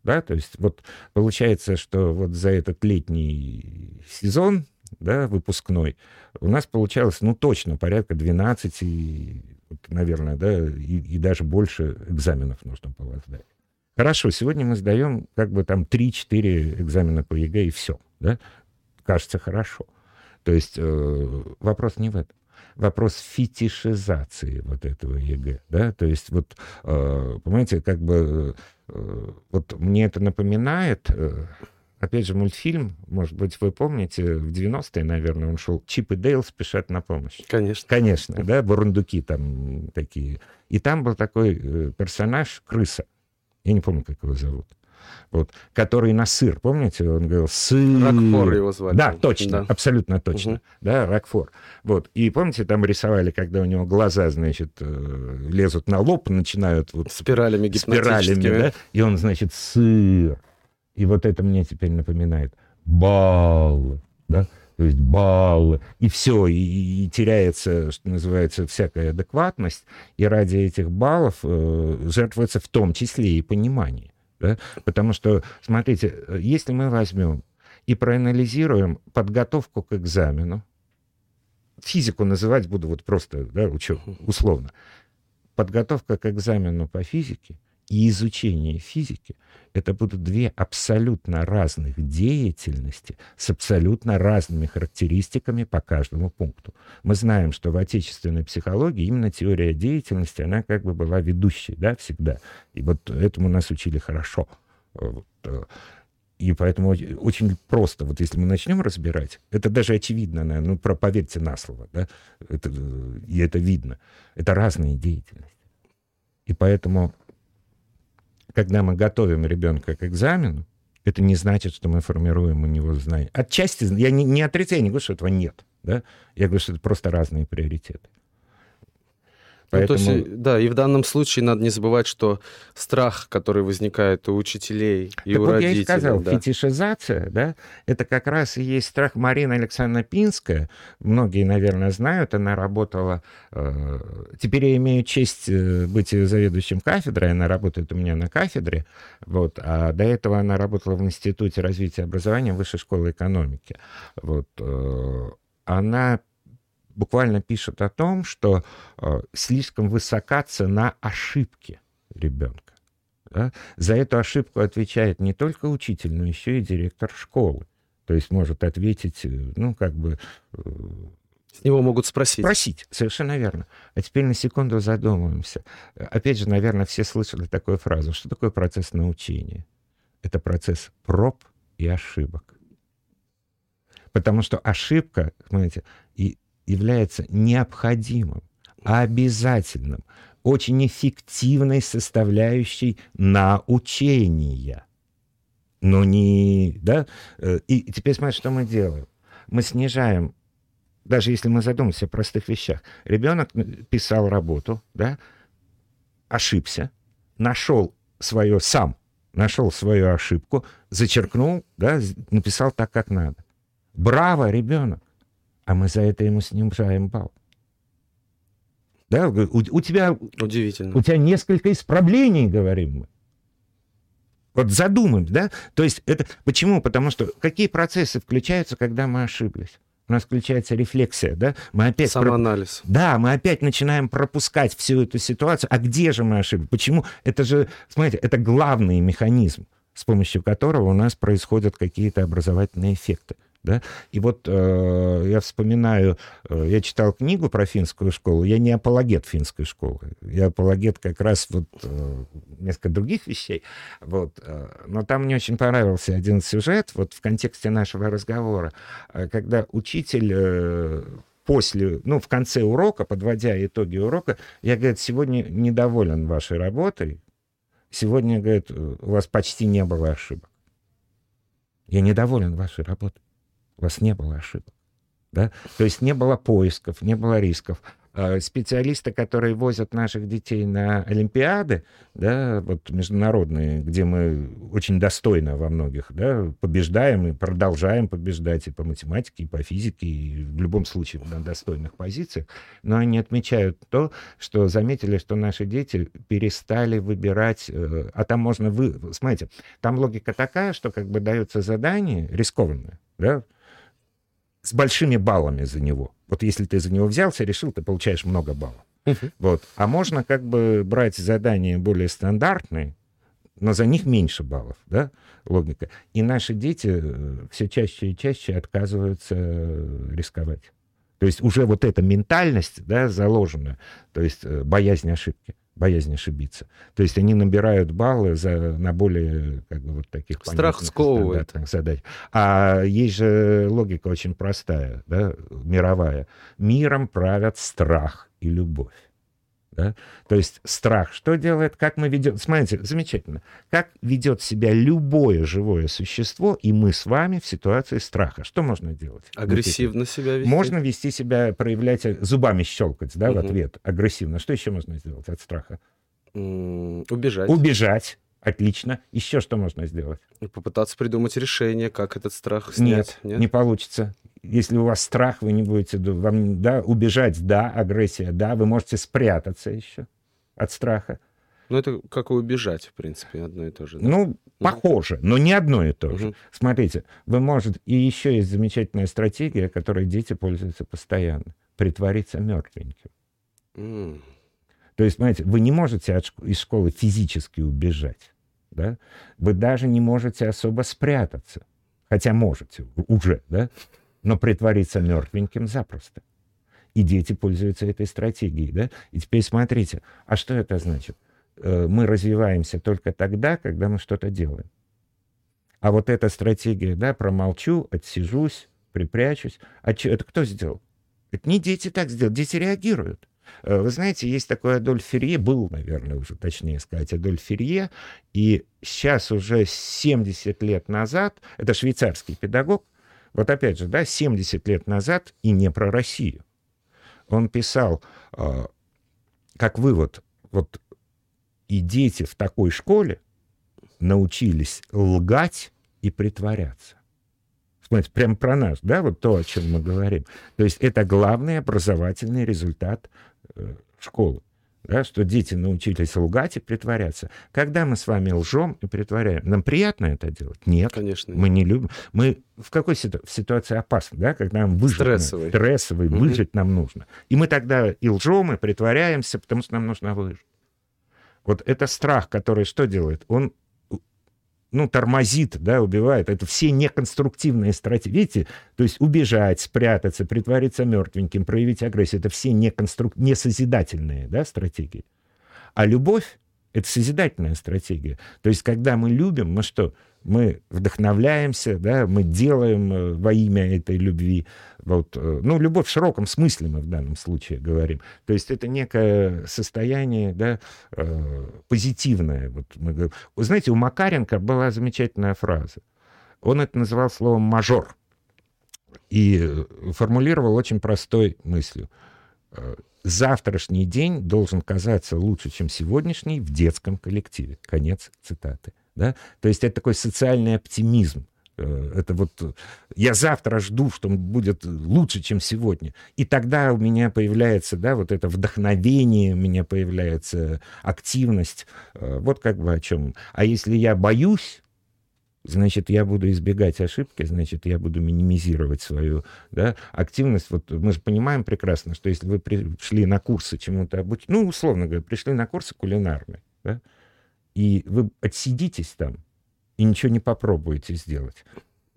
S2: Да, то есть вот получается, что вот за этот летний сезон, да, выпускной, у нас получалось, ну, точно порядка 12, и, вот, наверное, да, и, и даже больше экзаменов нужно было сдать. Хорошо, сегодня мы сдаем как бы там 3-4 экзамена по ЕГЭ и все, да? Кажется, хорошо. То есть э, вопрос не в этом. Вопрос фетишизации вот этого ЕГЭ, да? То есть вот, э, понимаете, как бы э, вот мне это напоминает... Э, Опять же, мультфильм, может быть, вы помните, в 90-е, наверное, он шел «Чип и Дейл спешат на помощь».
S1: Конечно.
S2: Конечно, да, бурундуки там такие. И там был такой э, персонаж, крыса. Я не помню, как его зовут. Вот, который на сыр, помните, он говорил сыр.
S1: Рокфор его звали.
S2: Да, точно, да. абсолютно точно, угу. да, Рокфор. Вот, и помните, там рисовали, когда у него глаза, значит, э, лезут на лоб, начинают вот
S1: спиралями
S2: спиралями, да, и он, значит, сыр. И вот это мне теперь напоминает баллы, да, то есть баллы, и все, и, и теряется, что называется, всякая адекватность, и ради этих баллов э, жертвуется в том числе и понимание. Да? Потому что, смотрите, если мы возьмем и проанализируем подготовку к экзамену, физику называть буду вот просто, да, учу, условно, подготовка к экзамену по физике и изучение физики — это будут две абсолютно разных деятельности с абсолютно разными характеристиками по каждому пункту. Мы знаем, что в отечественной психологии именно теория деятельности, она как бы была ведущей, да, всегда. И вот этому нас учили хорошо. Э, и поэтому очень просто, вот если мы начнем разбирать, это даже очевидно, наверное, ну, про, поверьте на слово, да, это, э, и это видно. Это разные деятельности. И поэтому когда мы готовим ребенка к экзамену, это не значит, что мы формируем у него знания. Отчасти, я не, не отрицаю, я не говорю, что этого нет. Да? Я говорю, что это просто разные приоритеты.
S1: Поэтому... Ну, то есть, да, и в данном случае надо не забывать, что страх, который возникает у учителей и так у вот родителей... я и
S2: сказал,
S1: да.
S2: фетишизация, да, это как раз и есть страх Марины Александровны Пинская. Многие, наверное, знают, она работала... Э, теперь я имею честь э, быть заведующим кафедрой, она работает у меня на кафедре, вот, а до этого она работала в Институте развития образования Высшей школы экономики. Вот, э, она буквально пишет о том, что э, слишком высока цена ошибки ребенка. Да? За эту ошибку отвечает не только учитель, но еще и директор школы. То есть может ответить, э, ну, как бы... Э,
S1: С него могут спросить.
S2: Спросить, совершенно верно. А теперь на секунду задумаемся. Опять же, наверное, все слышали такую фразу. Что такое процесс научения? Это процесс проб и ошибок. Потому что ошибка, смотрите, и является необходимым, обязательным, очень эффективной составляющей научения. Но не... Да? Э, и теперь смотрите, что мы делаем. Мы снижаем, даже если мы задумаемся о простых вещах. Ребенок писал работу, да, ошибся, нашел свое сам, нашел свою ошибку, зачеркнул, да, написал так, как надо. Браво, ребенок! А мы за это ему снижаем балл. Да, у, у тебя...
S1: Удивительно.
S2: У тебя несколько исправлений, говорим мы. Вот задумаемся, да? То есть это... Почему? Потому что какие процессы включаются, когда мы ошиблись? У нас включается рефлексия, да? Мы опять...
S1: Самоанализ.
S2: Про... Да, мы опять начинаем пропускать всю эту ситуацию. А где же мы ошиблись? Почему? Это же, смотрите, это главный механизм, с помощью которого у нас происходят какие-то образовательные эффекты. Да? И вот э, я вспоминаю, э, я читал книгу про финскую школу, я не апологет финской школы, я апологет как раз вот э, несколько других вещей, вот, э, но там мне очень понравился один сюжет, вот в контексте нашего разговора, э, когда учитель э, после, ну, в конце урока, подводя итоги урока, я, говорит, сегодня недоволен вашей работой, сегодня, говорит, у вас почти не было ошибок. Я недоволен вашей работой. У вас не было ошибок. Да? То есть не было поисков, не было рисков. Э, специалисты, которые возят наших детей на Олимпиады, да, вот международные, где мы очень достойно во многих, да, побеждаем и продолжаем побеждать и по математике, и по физике, и в любом случае на достойных позициях, но они отмечают то, что заметили, что наши дети перестали выбирать, э, а там можно вы, смотрите, там логика такая, что как бы дается задание рискованное, да, с большими баллами за него. Вот если ты за него взялся, решил, ты получаешь много баллов. Uh-huh. Вот. А можно как бы брать задания более стандартные, но за них меньше баллов, да, логика. И наши дети э, все чаще и чаще отказываются э, рисковать. То есть уже вот эта ментальность, да, заложена, то есть э, боязнь ошибки боязнь ошибиться. То есть они набирают баллы за, на более как бы, вот таких
S1: Страх сковывает.
S2: задач. А есть же логика очень простая, да, мировая. Миром правят страх и любовь. Да? То есть страх что делает, как мы ведем... Смотрите, замечательно. Как ведет себя любое живое существо, и мы с вами в ситуации страха. Что можно делать?
S1: Агрессивно вот себя
S2: вести? Можно вести себя, проявлять, э, зубами щелкать да, угу. в ответ. Агрессивно. Что еще можно сделать от страха?
S1: убежать.
S2: Убежать. Отлично. Еще что можно сделать?
S1: Попытаться придумать решение, как этот страх снять.
S2: Нет, нет? не получится если у вас страх, вы не будете вам, да, убежать, да, агрессия, да, вы можете спрятаться еще от страха.
S1: Ну, это как и убежать, в принципе, одно и то же.
S2: Да? Ну, похоже, но не одно и то же. Угу. Смотрите, вы можете... И еще есть замечательная стратегия, которой дети пользуются постоянно. Притвориться мертвеньким. Mm. То есть, смотрите, вы не можете от, из школы физически убежать. Да? Вы даже не можете особо спрятаться. Хотя можете уже, да? Но притвориться мертвеньким запросто. И дети пользуются этой стратегией. Да? И теперь смотрите, а что это значит? Э, мы развиваемся только тогда, когда мы что-то делаем. А вот эта стратегия, да, промолчу, отсижусь, припрячусь. А что, это кто сделал? Это не дети так сделали, дети реагируют. Э, вы знаете, есть такой Адольф Ферье, был, наверное, уже точнее сказать, Адольф Ферье, и сейчас уже 70 лет назад, это швейцарский педагог, вот опять же, да, 70 лет назад и не про Россию. Он писал, э, как вывод, вот и дети в такой школе научились лгать и притворяться. Смотрите, прям про нас, да, вот то, о чем мы говорим. То есть это главный образовательный результат э, школы да, что дети научились лгать и притворяться. Когда мы с вами лжем и притворяем, нам приятно это делать? Нет.
S1: Конечно.
S2: Мы не любим. Мы в какой ситу... в ситуации опасны, да, когда нам выжить...
S1: Стрессовый.
S2: Стрессовый, угу. выжить нам нужно. И мы тогда и лжем, и притворяемся, потому что нам нужно выжить. Вот это страх, который что делает? Он ну, тормозит, да, убивает. Это все неконструктивные стратегии. Видите? То есть убежать, спрятаться, притвориться мертвеньким, проявить агрессию. Это все неконструк... несозидательные да, стратегии. А любовь — это созидательная стратегия. То есть когда мы любим, мы что? мы вдохновляемся, да, мы делаем э, во имя этой любви. Вот, э, ну, любовь в широком смысле мы в данном случае говорим. То есть это некое состояние да, э, позитивное. Вот мы. Вы знаете, у Макаренко была замечательная фраза. Он это называл словом «мажор». И формулировал очень простой мыслью. «Завтрашний день должен казаться лучше, чем сегодняшний в детском коллективе». Конец цитаты. Да? То есть это такой социальный оптимизм. Э, это вот я завтра жду, что будет лучше, чем сегодня. И тогда у меня появляется, да, вот это вдохновение, у меня появляется активность. Э, вот как бы о чем. А если я боюсь, значит, я буду избегать ошибки, значит, я буду минимизировать свою да, активность. Вот мы же понимаем прекрасно, что если вы пришли на курсы чему-то обучить, ну, условно говоря, пришли на курсы кулинарные, да, и вы отсидитесь там и ничего не попробуете сделать.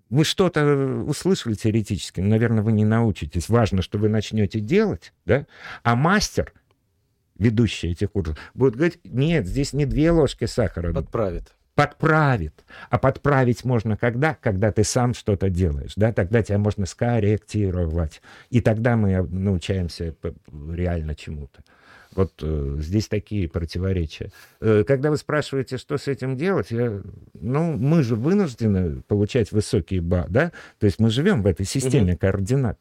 S2: Вы что-то услышали теоретически, но, наверное, вы не научитесь. Важно, что вы начнете делать, да? А мастер, ведущий этих курсов, будет говорить, нет, здесь не две ложки сахара.
S1: Подправит.
S2: Подправит. А подправить можно когда? Когда ты сам что-то делаешь, да? Тогда тебя можно скорректировать. И тогда мы научаемся реально чему-то. Вот э, здесь такие противоречия. Э, когда вы спрашиваете, что с этим делать, я, ну, мы же вынуждены получать высокие ба, да? То есть мы живем в этой системе координат.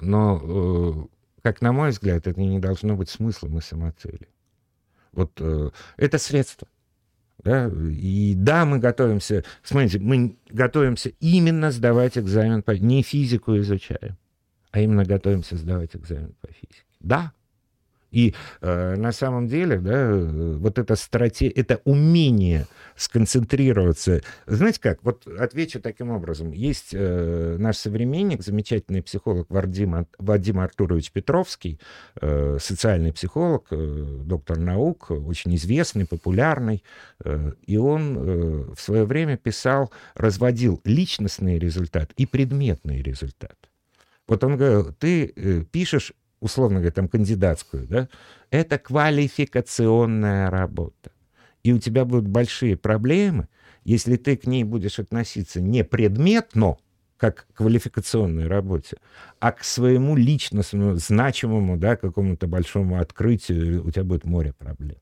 S2: Но как на мой взгляд, это не должно быть смыслом и самоцелью. Вот э, это средство. Да? И да, мы готовимся, смотрите, мы готовимся именно сдавать экзамен по... Не физику изучаем, а именно готовимся сдавать экзамен по физике. Да, и э, на самом деле, да, вот эта стратегия, это умение сконцентрироваться. Знаете как, вот отвечу таким образом. Есть э, наш современник, замечательный психолог Вадим, Вадим Артурович Петровский, э, социальный психолог, э, доктор наук, очень известный, популярный. Э, и он э, в свое время писал, разводил личностный результат и предметный результат. Вот он говорил, ты э, пишешь условно говоря, там кандидатскую, да, это квалификационная работа. И у тебя будут большие проблемы, если ты к ней будешь относиться не предметно, как к квалификационной работе, а к своему личностному, значимому, да, какому-то большому открытию, у тебя будет море проблем.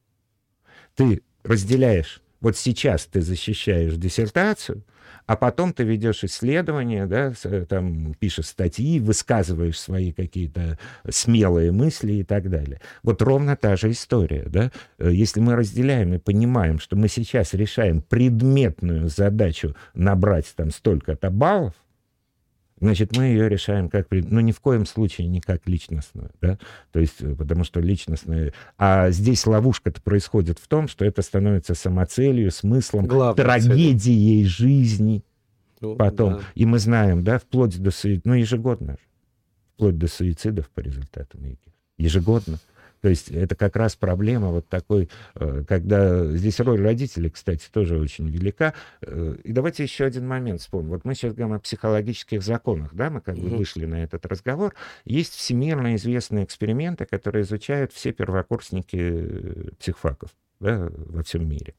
S2: Ты разделяешь, вот сейчас ты защищаешь диссертацию, а потом ты ведешь исследования, да, э, там пишешь статьи, высказываешь свои какие-то смелые мысли и так далее. Вот ровно та же история, да. Э, если мы разделяем и понимаем, что мы сейчас решаем предметную задачу набрать там столько-то баллов, значит, мы ее решаем как, ну, ни в коем случае не как личностную, да, то есть, э, потому что личностная, а здесь ловушка-то происходит в том, что это становится самоцелью, смыслом, Главной трагедией целью. жизни ну, потом. Да. И мы знаем, да, вплоть до ну, ежегодно же, вплоть до суицидов по результатам ежегодно. То есть это как раз проблема вот такой, э, когда здесь роль родителей, кстати, тоже очень велика. Э, и давайте еще один момент вспомним. Вот мы сейчас говорим о психологических законах, да, мы как бы вышли на этот разговор. Есть всемирно известные эксперименты, которые изучают все первокурсники психфаков да, во всем мире.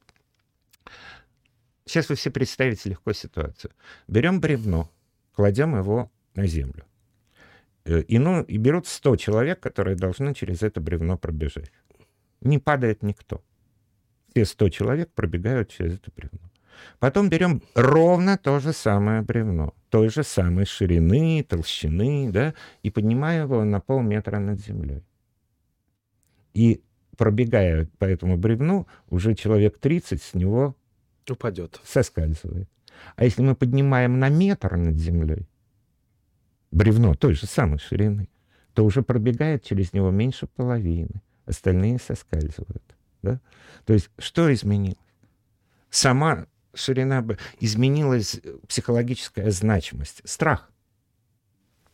S2: Сейчас вы все представите легко ситуацию. Берем бревно, кладем его на землю. Э, и, ну, и берут 100 человек, которые должны через это бревно пробежать. Не падает никто. Все 100 человек пробегают через это бревно. Потом берем ровно то же самое бревно, той же самой ширины, толщины, да, и поднимаем его на полметра над землей. И пробегая по этому бревну, уже человек 30 с него
S1: упадет,
S2: соскальзывает. А если мы поднимаем на метр над землей, бревно той же самой ширины, то уже пробегает через него меньше половины. Остальные соскальзывают. Да? То есть что изменилось? Сама ширина изменилась психологическая значимость, страх.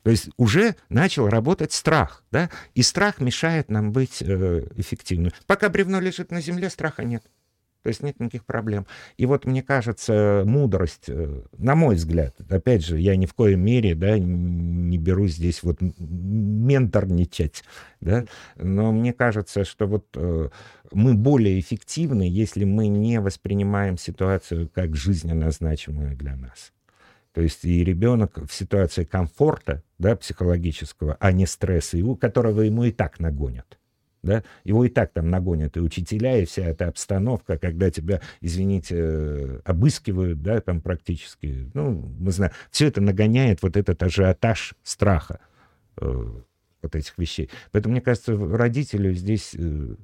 S2: То есть уже начал работать страх, да? И страх мешает нам быть э, эффективным. Пока бревно лежит на земле, страха нет. То есть нет никаких проблем. И вот мне кажется, мудрость, э, на мой взгляд, опять же, я ни в коем мере да, не беру здесь вот менторничать, да, но мне кажется, что вот э, мы более эффективны, если мы не воспринимаем ситуацию как жизненно значимую для нас. То есть и ребенок в ситуации комфорта, да, психологического, а не стресса, у которого ему и так нагонят да, его и так там нагонят и учителя, и вся эта обстановка, когда тебя, извините, э, обыскивают, да, там практически, ну, мы знаем, все это нагоняет вот этот ажиотаж страха э, вот этих вещей. Поэтому, мне кажется, родителю здесь э,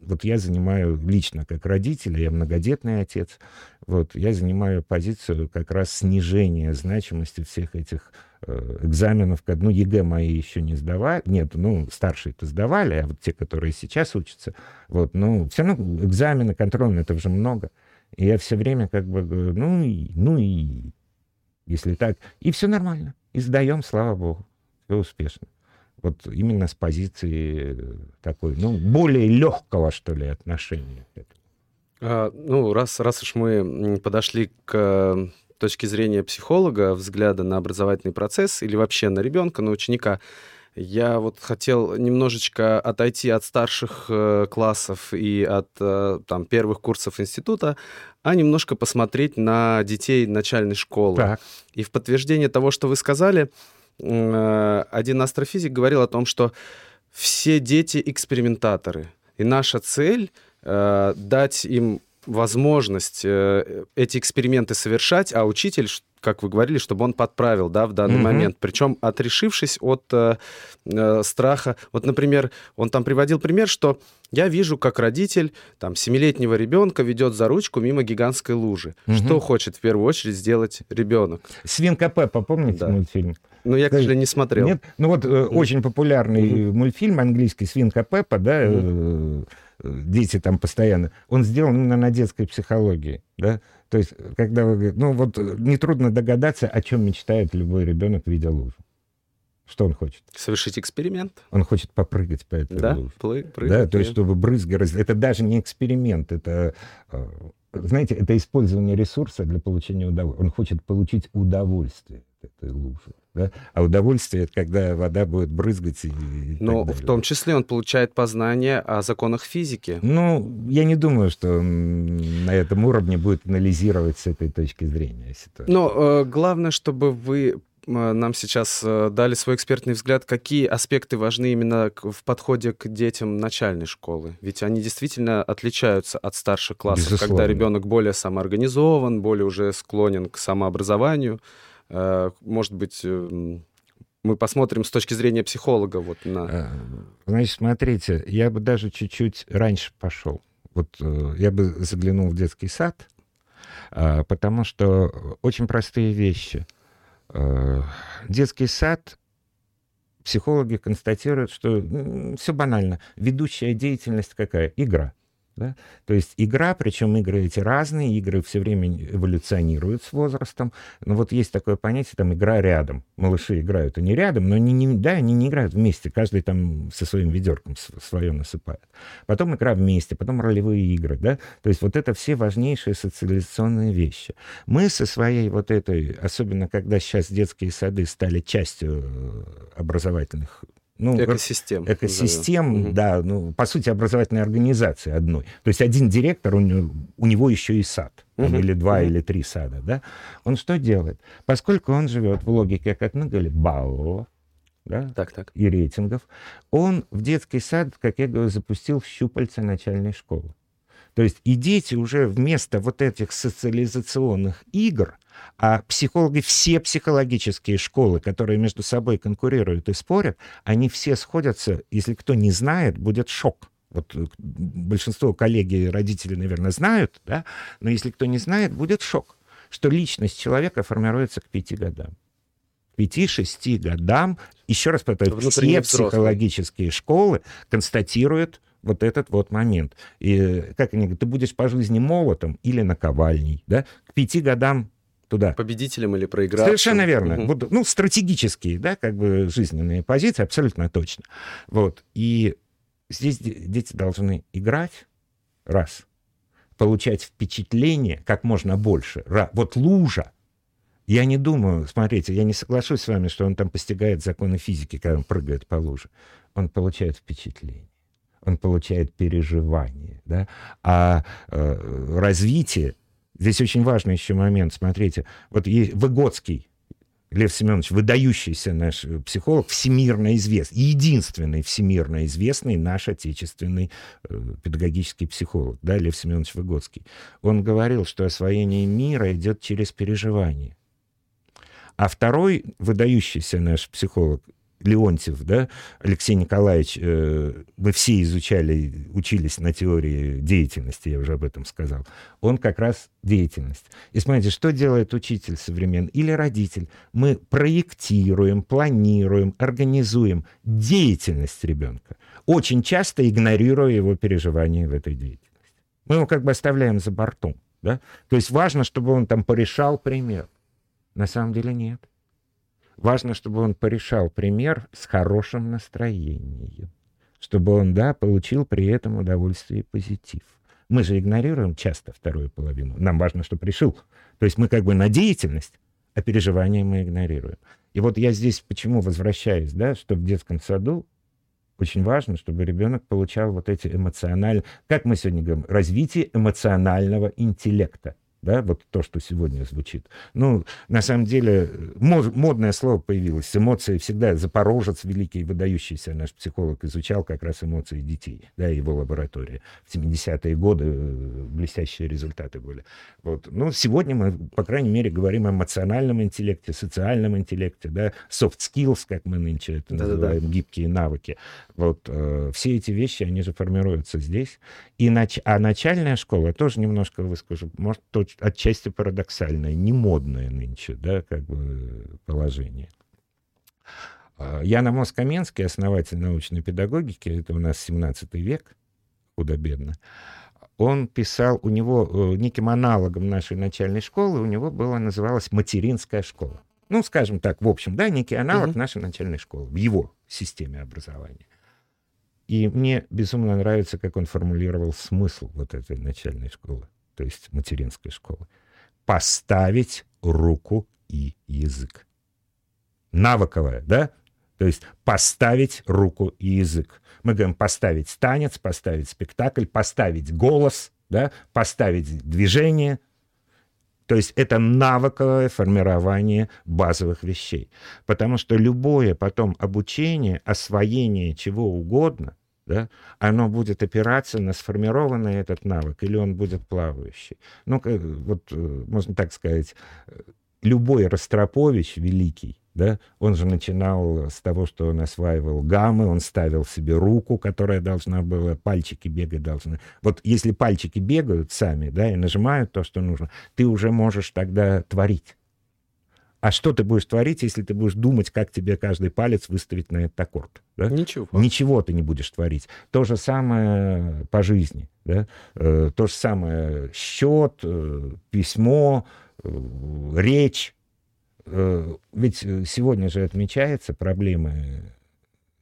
S2: вот я занимаю лично как родитель, я многодетный отец, вот, я занимаю позицию как раз снижения значимости всех этих экзаменов. Ну, ЕГЭ мои еще не сдавали, нет, ну, старшие-то сдавали, а вот те, которые сейчас учатся, вот, ну, все равно экзамены контрольные, это уже много. И я все время как бы, ну, и, ну и, если так, и все нормально, и сдаем, слава богу, все успешно вот именно с позиции э, такой, ну, более легкого, что ли, отношения.
S1: А, ну, раз, раз уж мы подошли к точки зрения психолога, взгляда на образовательный процесс или вообще на ребенка, на ученика, я вот хотел немножечко отойти от старших э, классов и от э, там, первых курсов института, а немножко посмотреть на детей начальной школы. Так. И в подтверждение того, что вы сказали, Э, один астрофизик говорил о том, что все дети экспериментаторы. И наша цель э, дать им возможность э, эти эксперименты совершать, а учитель как вы говорили, чтобы он подправил, да, в данный угу. момент. Причем отрешившись от э, э, страха. Вот, например, он там приводил пример, что я вижу, как родитель там семилетнего ребенка ведет за ручку мимо гигантской лужи. Угу. Что хочет в первую очередь сделать ребенок?
S2: Свинка Пеппа, помните да. мультфильм?
S1: Ну, я, к сожалению, не смотрел. Нет?
S2: Ну, вот mm. очень популярный mm. мультфильм английский «Свинка Пеппа», да, mm. Дети там постоянно. Он сделан именно на детской психологии, да. То есть, когда вы... Ну, вот нетрудно догадаться, о чем мечтает любой ребенок, видя лужу. Что он хочет?
S1: Совершить эксперимент.
S2: Он хочет попрыгать по этой
S1: да?
S2: луже.
S1: Плы, прыгать,
S2: да, то есть, чтобы брызги... Раз... Это даже не эксперимент, это знаете, это использование ресурса для получения удовольствия. Он хочет получить удовольствие от этой лужи. Да? А удовольствие это когда вода будет брызгать. И, и
S1: Но в том числе он получает познание о законах физики.
S2: Ну, я не думаю, что он на этом уровне будет анализировать с этой точки зрения ситуацию.
S1: Но э, главное, чтобы вы нам сейчас э, дали свой экспертный взгляд, какие аспекты важны именно в подходе к детям начальной школы. Ведь они действительно отличаются от старших классов, Безусловно. когда ребенок более самоорганизован, более уже склонен к самообразованию. Э, может быть, э, мы посмотрим с точки зрения психолога вот на...
S2: Значит, смотрите, я бы даже чуть-чуть раньше пошел. Вот я бы заглянул в детский сад, потому что очень простые вещи — Э, детский сад, психологи констатируют, что все банально. Ведущая деятельность какая? Игра. Да? То есть игра, причем игры эти разные, игры все время эволюционируют с возрастом. Но вот есть такое понятие, там, игра рядом. Малыши играют, они рядом, но они не, да, они не играют вместе, каждый там со своим ведерком свое насыпает. Потом игра вместе, потом ролевые игры, да. То есть вот это все важнейшие социализационные вещи. Мы со своей вот этой, особенно когда сейчас детские сады стали частью э, образовательных
S1: ну, экосистем.
S2: Экосистем, назовем. да, ну, по сути, образовательной организации одной. То есть один директор, у него, у него еще и сад, там, или два, или три сада, да. Он что делает? Поскольку он живет в логике, как мы говорили, баллов, да,
S1: так, так.
S2: и рейтингов, он в детский сад, как я говорю, запустил щупальца начальной школы. То есть и дети уже вместо вот этих социализационных игр – а психологи, все психологические школы, которые между собой конкурируют и спорят, они все сходятся, если кто не знает, будет шок. Вот э, большинство коллеги и родителей, наверное, знают, да, но если кто не знает, будет шок, что личность человека формируется к пяти годам. К пяти-шести годам, еще раз повторю, все психологические школы констатируют вот этот вот момент. И, как они говорят, ты будешь по жизни молотом или наковальней, да? К пяти годам туда.
S1: Победителем или проигравшим.
S2: Совершенно верно. Угу. Ну, стратегические, да, как бы жизненные позиции, абсолютно точно. Вот. И здесь дети должны играть, раз, получать впечатление как можно больше. Вот лужа, я не думаю, смотрите, я не соглашусь с вами, что он там постигает законы физики, когда он прыгает по луже. Он получает впечатление он получает переживание, да, а э, развитие Здесь очень важный еще момент. Смотрите, вот Выгодский, Лев Семенович, выдающийся наш э, психолог, всемирно известный, единственный всемирно известный наш отечественный э, педагогический психолог, да, Лев Семенович Выгодский. Он говорил, что освоение мира идет через переживание. А второй выдающийся наш психолог Леонтьев, да, Алексей Николаевич, э, мы все изучали, учились на теории деятельности, я уже об этом сказал. Он как раз деятельность. И смотрите, что делает учитель современный или родитель? Мы проектируем, планируем, организуем деятельность ребенка, очень часто игнорируя его переживания в этой деятельности. Мы его как бы оставляем за бортом. Да? То есть важно, чтобы он там порешал пример. На самом деле нет. Важно, чтобы он порешал пример с хорошим настроением, чтобы он, да, получил при этом удовольствие и позитив. Мы же игнорируем часто вторую половину. Нам важно, чтобы решил. То есть мы как бы на деятельность, а переживания мы игнорируем. И вот я здесь почему возвращаюсь, да, что в детском саду очень важно, чтобы ребенок получал вот эти эмоциональные, как мы сегодня говорим, развитие эмоционального интеллекта. Да, вот то, что сегодня звучит. Ну, на самом деле, модное слово появилось. Эмоции всегда. Запорожец, великий выдающийся наш психолог, изучал как раз эмоции детей, да, его лаборатория. В 70-е годы э, блестящие результаты были. Вот. Ну, сегодня мы, по крайней мере, говорим о эмоциональном интеллекте, социальном интеллекте, да, soft skills, как мы нынче это называем, Да-да-да. гибкие навыки. Вот. Э, все эти вещи, они же формируются здесь. И нач... А начальная школа, тоже немножко выскажу, может, отчасти парадоксальное, не модное нынче, да, как бы положение. А, Ян Амос Каменский, основатель научной педагогики, это у нас 17 век, худо-бедно, он писал, у него э, неким аналогом нашей начальной школы, у него была, называлась материнская школа. Ну, скажем так, в общем, да, некий аналог угу. нашей начальной школы в его системе образования. И мне безумно нравится, как он формулировал смысл вот этой начальной школы то есть материнской школы, поставить руку и язык. Навыковая, да? То есть поставить руку и язык. Мы говорим поставить танец, поставить спектакль, поставить голос, да? поставить движение. То есть это навыковое формирование базовых вещей. Потому что любое потом обучение, освоение чего угодно, да, оно будет опираться на сформированный этот навык, или он будет плавающий. Ну, вот, э, можно так сказать, любой Ростропович великий, да, он же начинал с того, что он осваивал гаммы, он ставил себе руку, которая должна была, пальчики бегать должны. Вот если пальчики бегают сами, да, и нажимают то, что нужно, ты уже можешь тогда творить. А что ты будешь творить, если ты будешь думать, как тебе каждый палец выставить на этот аккорд? Да?
S1: Ничего.
S2: Ничего ты не будешь творить. То же самое по жизни. Да? Э, то же самое счет, э, письмо, э, речь. Э, ведь сегодня же отмечается проблемы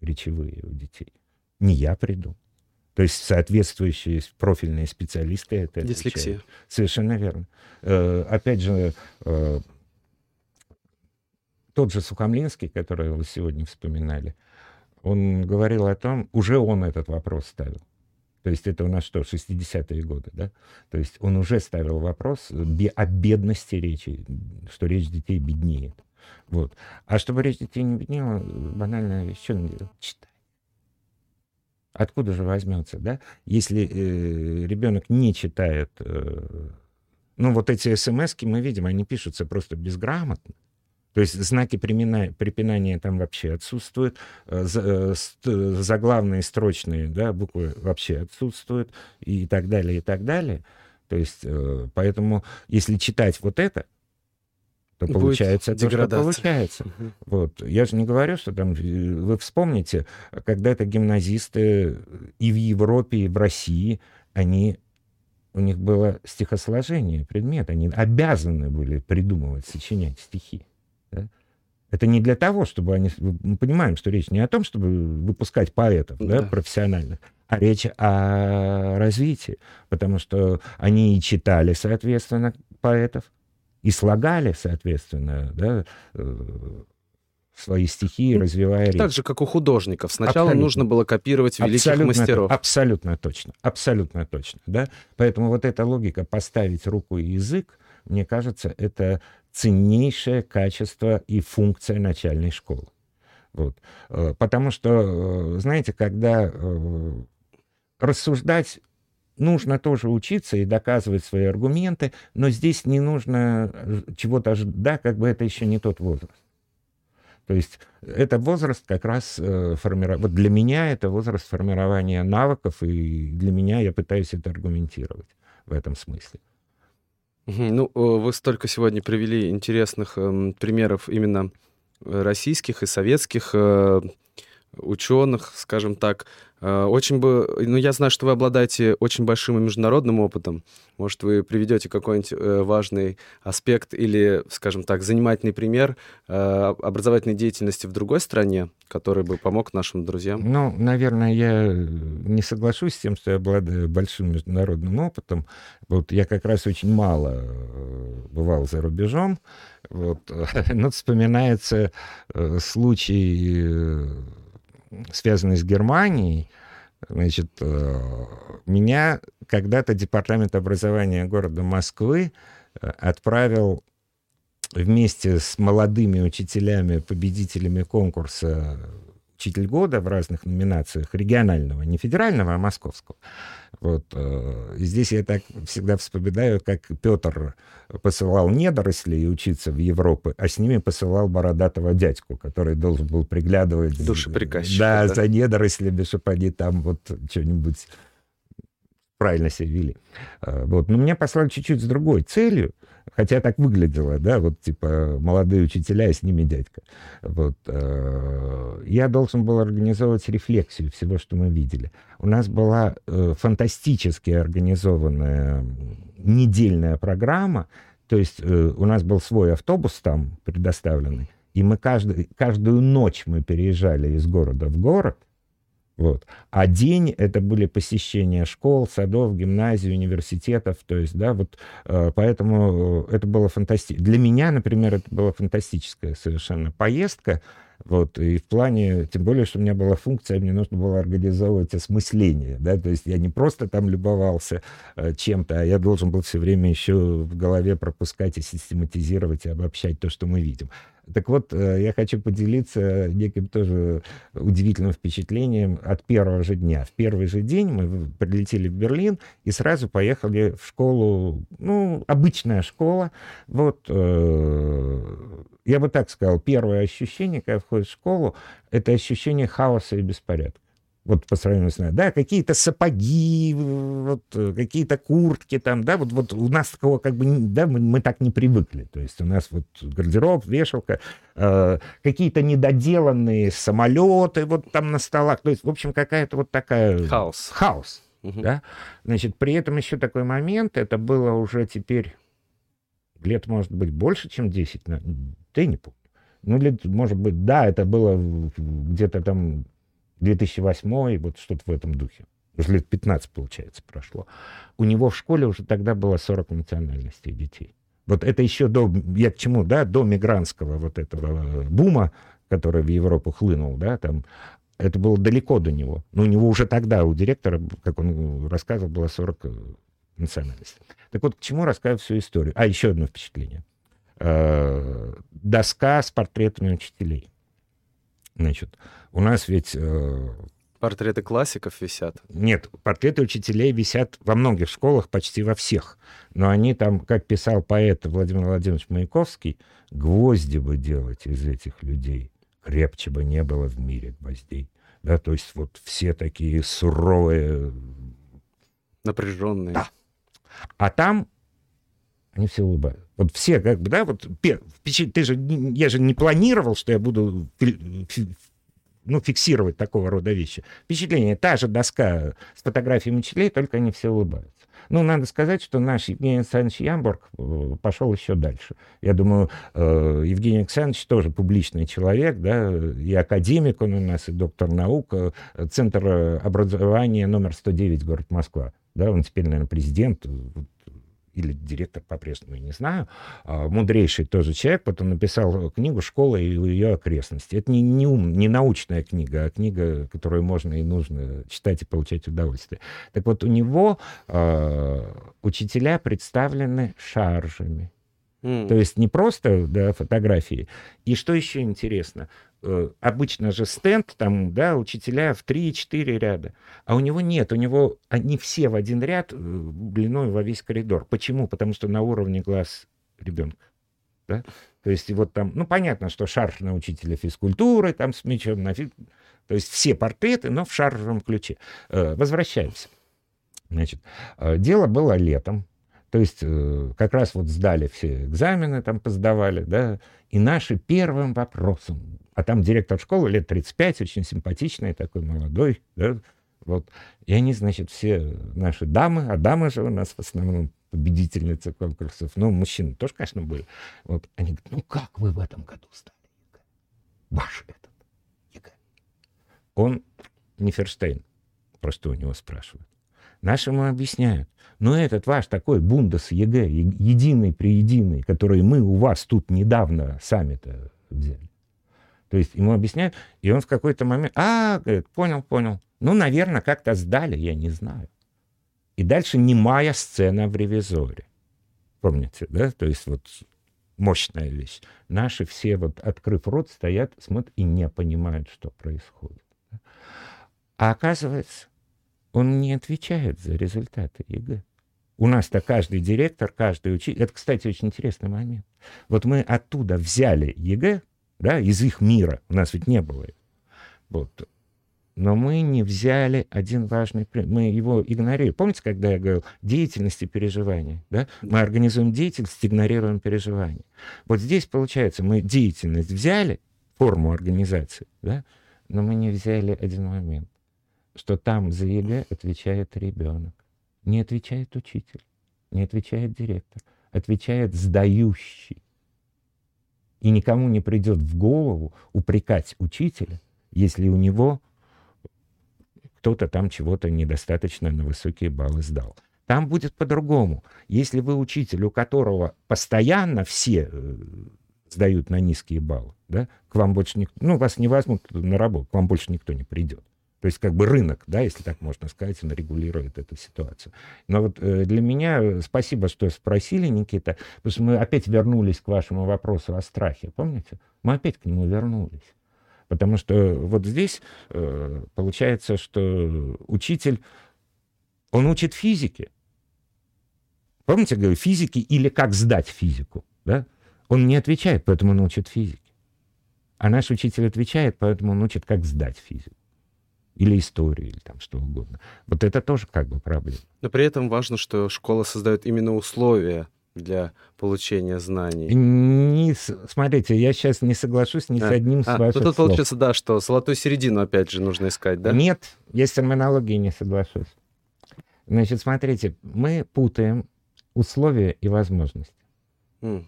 S2: речевые у детей. Не я приду. То есть соответствующие профильные специалисты это
S1: Дислексия.
S2: Отвечают. Совершенно верно. Э, опять же, э, тот же Сухомлинский, который вы сегодня вспоминали, он говорил о том, уже он этот вопрос ставил. То есть это у нас что, 60-е годы, да? То есть он уже ставил вопрос о бедности речи, что речь детей беднеет. Вот. А чтобы речь детей не беднела, банальная вещь, что надо? Читать. Откуда же возьмется, да? Если э, ребенок не читает, э, ну вот эти смс мы видим, они пишутся просто безграмотно. То есть знаки препинания, препинания там вообще отсутствуют, э, э, заглавные строчные да, буквы вообще отсутствуют и так далее, и так далее. То есть э, поэтому если читать вот это, то Будет получается то, что получается. Угу. Вот. Я же не говорю, что там... Вы вспомните, когда-то гимназисты и в Европе, и в России, они у них было стихосложение, предмет, они обязаны были придумывать, сочинять стихи. Да? Это не для того, чтобы они... Мы понимаем, что речь не о том, чтобы выпускать поэтов да. Да, профессиональных, а речь о развитии. Потому что они и читали, соответственно, поэтов, и слагали, соответственно, да, э, свои стихи, ну, развивая речь.
S1: Так же, как у художников. Сначала абсолютно. нужно было копировать великих абсолютно, мастеров.
S2: Абсолютно точно. Абсолютно точно. Да? Поэтому вот эта логика поставить руку и язык, мне кажется, это ценнейшее качество и функция начальной школы. Вот. Э, потому что, э, знаете, когда э, рассуждать нужно тоже учиться и доказывать свои аргументы, но здесь не нужно чего-то ожидать, как бы это еще не тот возраст. То есть это возраст как раз формирования... Вот для меня это возраст формирования навыков, и для меня я пытаюсь это аргументировать в этом смысле.
S1: Ну, вы столько сегодня привели интересных эм, примеров именно э, российских и советских э, ученых, скажем так. Э, очень бы, ну, я знаю, что вы обладаете очень большим и международным опытом. Может, вы приведете какой-нибудь э, важный аспект или, скажем так, занимательный пример э, образовательной деятельности в другой стране, который бы помог нашим друзьям?
S2: Ну, наверное, я не соглашусь с тем, что я обладаю большим международным опытом. Вот я как раз очень мало бывал за рубежом. Вот. Но вспоминается случай связанный с Германией, значит, э, меня когда-то департамент образования города Москвы отправил вместе с молодыми учителями, победителями конкурса «Учитель года» в разных номинациях регионального, не федерального, а московского. Вот. Э, и здесь я так всегда вспоминаю, как Петр посылал недорослей учиться в Европу, а с ними посылал бородатого дядьку, который должен был приглядывать...
S1: Душеприказчик.
S2: Да, да, за недорослями, чтобы они там вот что-нибудь правильно себя вели. Э, вот. Но меня послали чуть-чуть с другой целью, хотя так выглядело, да, вот типа молодые учителя, и с ними дядька. Вот. Э, я должен был организовывать рефлексию всего, что мы видели. У нас была э, фантастически организованная недельная программа, то есть у нас был свой автобус там предоставленный, и мы каждый, каждую ночь мы переезжали из города в город, вот. А день это были посещения школ, садов, гимназий, университетов. То есть, да, вот э, поэтому это было фантастически. Для меня, например, это была фантастическая совершенно поездка. Вот, и в плане, тем более, что у меня была функция, мне нужно было организовывать осмысление, да, то есть я не просто там любовался э, чем-то, а я должен был все время еще в голове пропускать и систематизировать и обобщать то, что мы видим. Так вот, э, я хочу поделиться неким тоже удивительным впечатлением от первого же дня. В первый же день мы прилетели в Берлин и сразу поехали в школу, ну, обычная школа. Вот, э, я бы так сказал, первое ощущение, когда входишь в школу, это ощущение хаоса и беспорядка вот по сравнению с нами, да, какие-то сапоги, вот, какие-то куртки там, да, вот, вот у нас такого как бы, да, мы, мы так не привыкли, то есть у нас вот гардероб, вешалка, э, какие-то недоделанные самолеты вот там на столах, то есть, в общем, какая-то вот такая...
S1: Хаос.
S2: Хаос, угу. да. Значит, при этом еще такой момент, это было уже теперь лет, может быть, больше, чем 10, ты не помню. Ну, лет, может быть, да, это было где-то там 2008, вот что-то в этом духе. Уже лет 15, получается, прошло. У него в школе уже тогда было 40 национальностей детей. Вот это еще до, я к чему, да, до мигрантского вот этого бума, который в Европу хлынул, да, там, это было далеко до него. Но у него уже тогда, у директора, как он рассказывал, было 40 э, национальностей. Так вот, к чему рассказываю всю историю? А, еще одно впечатление. Э, доска с портретами учителей. Значит, у нас ведь... Э,
S1: Портреты классиков висят?
S2: Нет, портреты учителей висят во многих школах, почти во всех. Но они там, как писал поэт Владимир Владимирович Маяковский, гвозди бы делать из этих людей. Крепче бы не было в мире гвоздей. Да, то есть вот все такие суровые...
S1: Напряженные.
S2: Да. А там они все улыбаются. Вот все, как бы, да, вот ты же, я же не планировал, что я буду ну, фиксировать такого рода вещи. Впечатление, та же доска с фотографиями учителей, только они все улыбаются. Ну, надо сказать, что наш Евгений Александрович Ямбург э, пошел еще дальше. Я думаю, э, Евгений Александрович тоже публичный человек, да, и академик он у нас, и доктор наук, э, Центр образования номер 109, город Москва. Да, он теперь, наверное, президент или директор по-прежнему, я не знаю, а, мудрейший тоже человек, потом написал книгу «Школа и ее окрестности». Это не, не, ум, не научная книга, а книга, которую можно и нужно читать и получать удовольствие. Так вот, у него э, учителя представлены шаржами. Mm. То есть не просто да, фотографии. И что еще интересно, обычно же стенд, там, да, учителя в 3-4 ряда, а у него нет, у него они все в один ряд э, длиной во весь коридор. Почему? Потому что на уровне глаз ребенка. Да? То есть вот там, ну, понятно, что шарф на учителя физкультуры, там с мячом, на фи... то есть все портреты, но в шарфовом ключе. Э, возвращаемся. Значит, дело было летом, то есть как раз вот сдали все экзамены, там поздавали, да, и наши первым вопросом а там директор школы лет 35, очень симпатичный, такой молодой, да, вот. И они, значит, все наши дамы, а дамы же у нас в основном победительницы конкурсов, ну, мужчины тоже, конечно, были. Вот они говорят, ну, как вы в этом году стали ЕГЭ? Ваш этот ЕГЭ. Он не verstehen, просто у него спрашивают. Наши ему объясняют. Но этот ваш такой Bundes ЕГЭ, единый при единый, который мы у вас тут недавно сами-то взяли, то есть ему объясняют, и он в какой-то момент, а, говорит, понял, понял. Ну, наверное, как-то сдали, я не знаю. И дальше немая сцена в ревизоре. Помните, да? То есть вот мощная вещь. Наши все, вот открыв рот, стоят, смотрят и не понимают, что происходит. А оказывается, он не отвечает за результаты ЕГЭ. У нас-то каждый директор, каждый учитель... Это, кстати, очень интересный момент. Вот мы оттуда взяли ЕГЭ, да, из их мира. У нас ведь не было. Вот. Но мы не взяли один важный пример. Мы его игнорируем. Помните, когда я говорил деятельность и переживания? Да? Мы организуем деятельность, игнорируем переживания. Вот здесь, получается, мы деятельность взяли, форму организации, да? но мы не взяли один момент, что там за ЕГЭ отвечает ребенок. Не отвечает учитель, не отвечает директор, отвечает сдающий. И никому не придет в голову упрекать учителя, если у него кто-то там чего-то недостаточно на высокие баллы сдал. Там будет по-другому. Если вы учитель, у которого постоянно все э, сдают на низкие баллы, да, к вам больше никто, ну, вас не возьмут на работу, к вам больше никто не придет. То есть как бы рынок, да, если так можно сказать, он регулирует эту ситуацию. Но вот э, для меня, э, спасибо, что спросили, Никита, потому что мы опять вернулись к вашему вопросу о страхе, помните? Мы опять к нему вернулись. Потому что вот здесь э, получается, что учитель, он учит физике. Помните, говорю, физики или как сдать физику, да? Он не отвечает, поэтому он учит физике. А наш учитель отвечает, поэтому он учит, как сдать физику. Или историю, или там что угодно. Вот это тоже как бы проблема.
S1: Но при этом важно, что школа создает именно условия для получения знаний.
S2: Не, смотрите, я сейчас не соглашусь ни а, с одним а, с ваших
S1: ну, тут слов. получается, да, что золотую середину, опять же, нужно искать, да?
S2: Нет, я с терминологией не соглашусь. Значит, смотрите, мы путаем условия и возможности. Mm.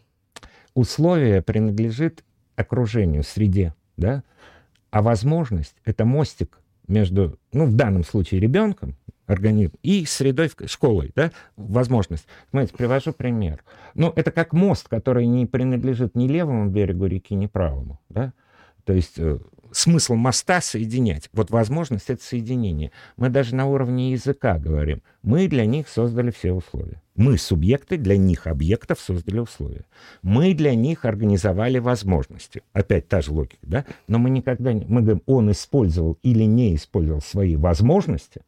S2: Условие принадлежит окружению, среде, да? А возможность — это мостик между, ну, в данном случае, ребенком, организм, и средой, школой, да, возможность. Смотрите, привожу пример. Ну, это как мост, который не принадлежит ни левому берегу реки, ни правому, да. То есть э, смысл моста соединять. Вот возможность — это соединение. Мы даже на уровне языка говорим. Мы для них создали все условия. Мы, субъекты, для них, объектов, создали условия. Мы для них организовали возможности. Опять та же логика, да? Но мы никогда не... Мы говорим, он использовал или не использовал свои возможности,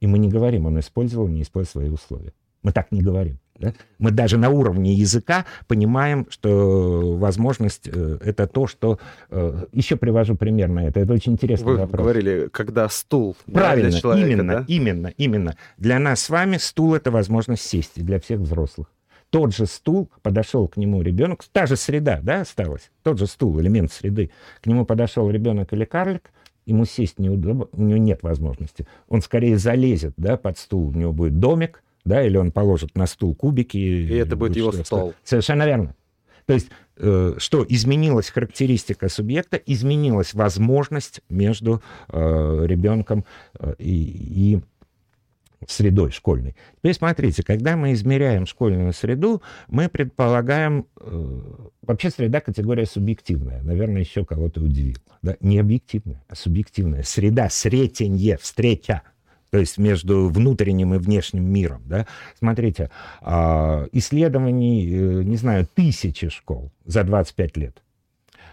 S2: и мы не говорим, он использовал, не использовал свои условия. Мы так не говорим. Да? Мы даже на уровне языка понимаем, что возможность э, это то, что... Э, еще привожу пример на это. Это очень интересный
S1: Вы
S2: вопрос.
S1: говорили, когда стул
S2: Правильно,
S1: для человека,
S2: именно,
S1: да?
S2: именно, именно. Для нас с вами стул — это возможность сесть, и для всех взрослых. Тот же стул, подошел к нему ребенок, та же среда, да, осталась, тот же стул, элемент среды. К нему подошел ребенок или карлик, ему сесть неудобно, у него нет возможности. Он скорее залезет, да, под стул, у него будет домик, да, или он положит на стул кубики.
S1: И это будет его стол.
S2: Совершенно верно. То есть, э, что изменилась характеристика субъекта, изменилась возможность между э, ребенком э, и, и средой школьной. Теперь смотрите, когда мы измеряем школьную среду, мы предполагаем... Э, вообще среда категория субъективная. Наверное, еще кого-то удивил. Да? Не объективная, а субъективная. Среда, сретенье, встреча то есть между внутренним и внешним миром. Да? Смотрите, а, исследований, э, не знаю, тысячи школ за 25 лет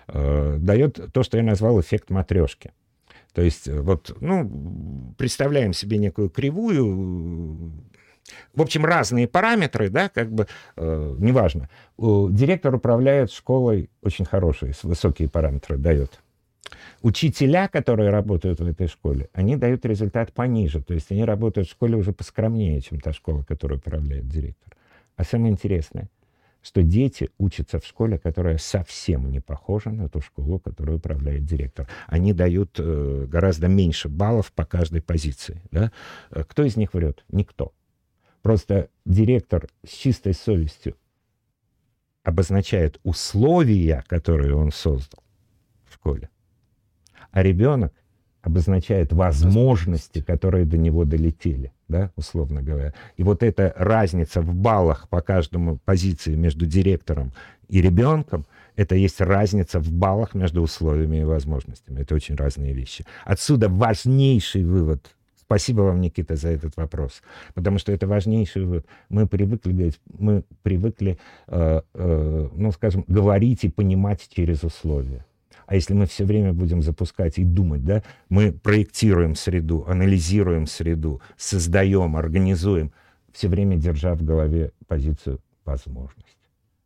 S2: э, дает то, что я назвал эффект матрешки. То есть э, вот, ну, представляем себе некую кривую, в общем, разные параметры, да, как бы, э, неважно. Директор управляет школой очень хорошие, высокие параметры дает. Учителя, которые работают в этой школе, они дают результат пониже. То есть они работают в школе уже поскромнее, чем та школа, которую управляет директор. А самое интересное, что дети учатся в школе, которая совсем не похожа на ту школу, которую управляет директор. Они дают э, гораздо меньше баллов по каждой позиции. Да? Э, кто из них врет? Никто. Просто директор с чистой совестью обозначает условия, которые он создал в школе а ребенок обозначает возможности, которые до него долетели, да, условно говоря. И вот эта разница в баллах по каждому позиции между директором и ребенком, это есть разница в баллах между условиями и возможностями. Это очень разные вещи. Отсюда важнейший вывод Спасибо вам, Никита, за этот вопрос, потому что это важнейший вывод. Мы привыкли говорить, мы привыкли, э, э, ну, скажем, говорить и понимать через условия. А если мы все время будем запускать и думать, да, мы проектируем среду, анализируем среду, создаем, организуем, все время держа в голове позицию возможность.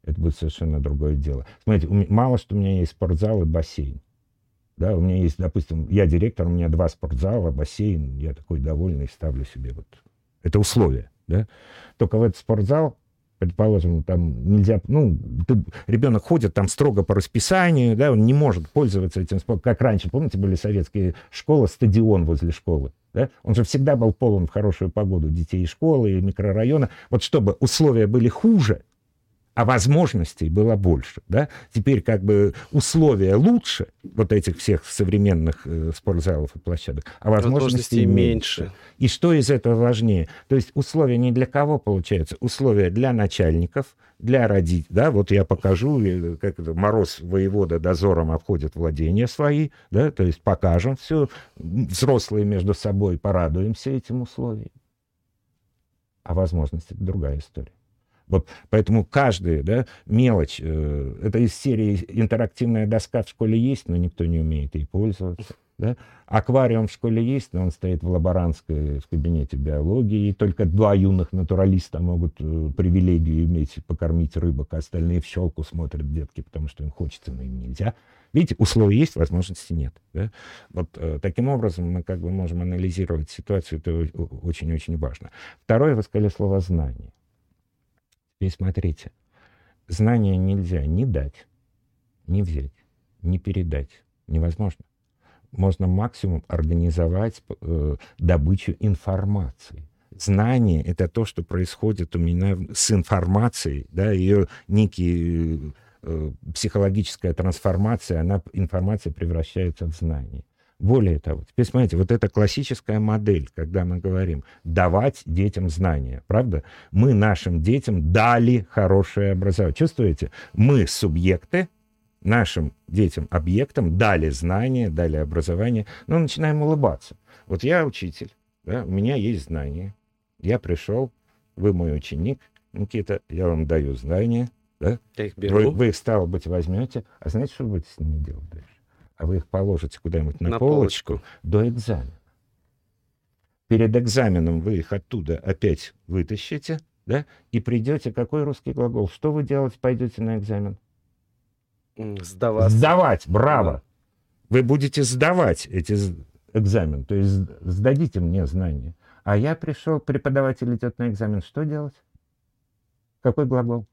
S2: Это будет совершенно другое дело. Смотрите, мало что у меня есть спортзал и бассейн. Да, у меня есть, допустим, я директор, у меня два спортзала, бассейн, я такой довольный, ставлю себе вот... Это условие, да. Только в этот спортзал, предположим, там нельзя, ну, ты, ребенок ходит там строго по расписанию, да, он не может пользоваться этим как раньше, помните, были советские школы, стадион возле школы, да? Он же всегда был полон в хорошую погоду детей школы и микрорайона. Вот чтобы условия были хуже, а возможностей было больше. Да? Теперь как бы условия лучше вот этих всех современных э, спортзалов и площадок, а возможностей, меньше. меньше. И что из этого важнее? То есть условия не для кого получаются? Условия для начальников, для родителей. Да? Вот я покажу, э, как это, Мороз воевода дозором обходит владения свои, да? то есть покажем все, взрослые между собой порадуемся этим условиям. А возможности — это другая история. Вот поэтому каждая да, мелочь, э, это из серии интерактивная доска в школе есть, но никто не умеет ей пользоваться. Да? Аквариум в школе есть, но он стоит в лаборантской, в кабинете биологии, и только два юных натуралиста могут э, привилегию иметь покормить рыбок, а остальные в щелку смотрят детки, потому что им хочется, но им нельзя. Видите, условия есть, возможности нет. Да? Вот э, таким образом мы как бы можем анализировать ситуацию, это очень-очень важно. Второе, вы сказали слово «знание». И смотрите, знания нельзя ни дать, ни взять, ни передать. Невозможно. Можно максимум организовать э, добычу информации. Знание — это то, что происходит у меня с информацией, да, ее некий э, психологическая трансформация, она, информация превращается в знание. Более того, теперь смотрите, вот эта классическая модель, когда мы говорим давать детям знания, правда? Мы нашим детям дали хорошее образование. Чувствуете? Мы субъекты, нашим детям, объектам дали знания, дали образование, но начинаем улыбаться. Вот я учитель, да, у меня есть знания, я пришел, вы мой ученик, Никита, я вам даю знания, да?
S1: Я их беру.
S2: Вы, вы их, стало быть, возьмете, а знаете, что вы будете с ними делать дальше? А вы их положите куда-нибудь на, на полочку, полочку до экзамена. Перед экзаменом вы их оттуда опять вытащите, да, и придете, какой русский глагол? Что вы делать пойдете на экзамен?
S1: Сдавать.
S2: Сдавать, браво. Да. Вы будете сдавать эти экзамен, то есть сдадите мне знания. А я пришел, преподаватель идет на экзамен, что делать? Какой глагол?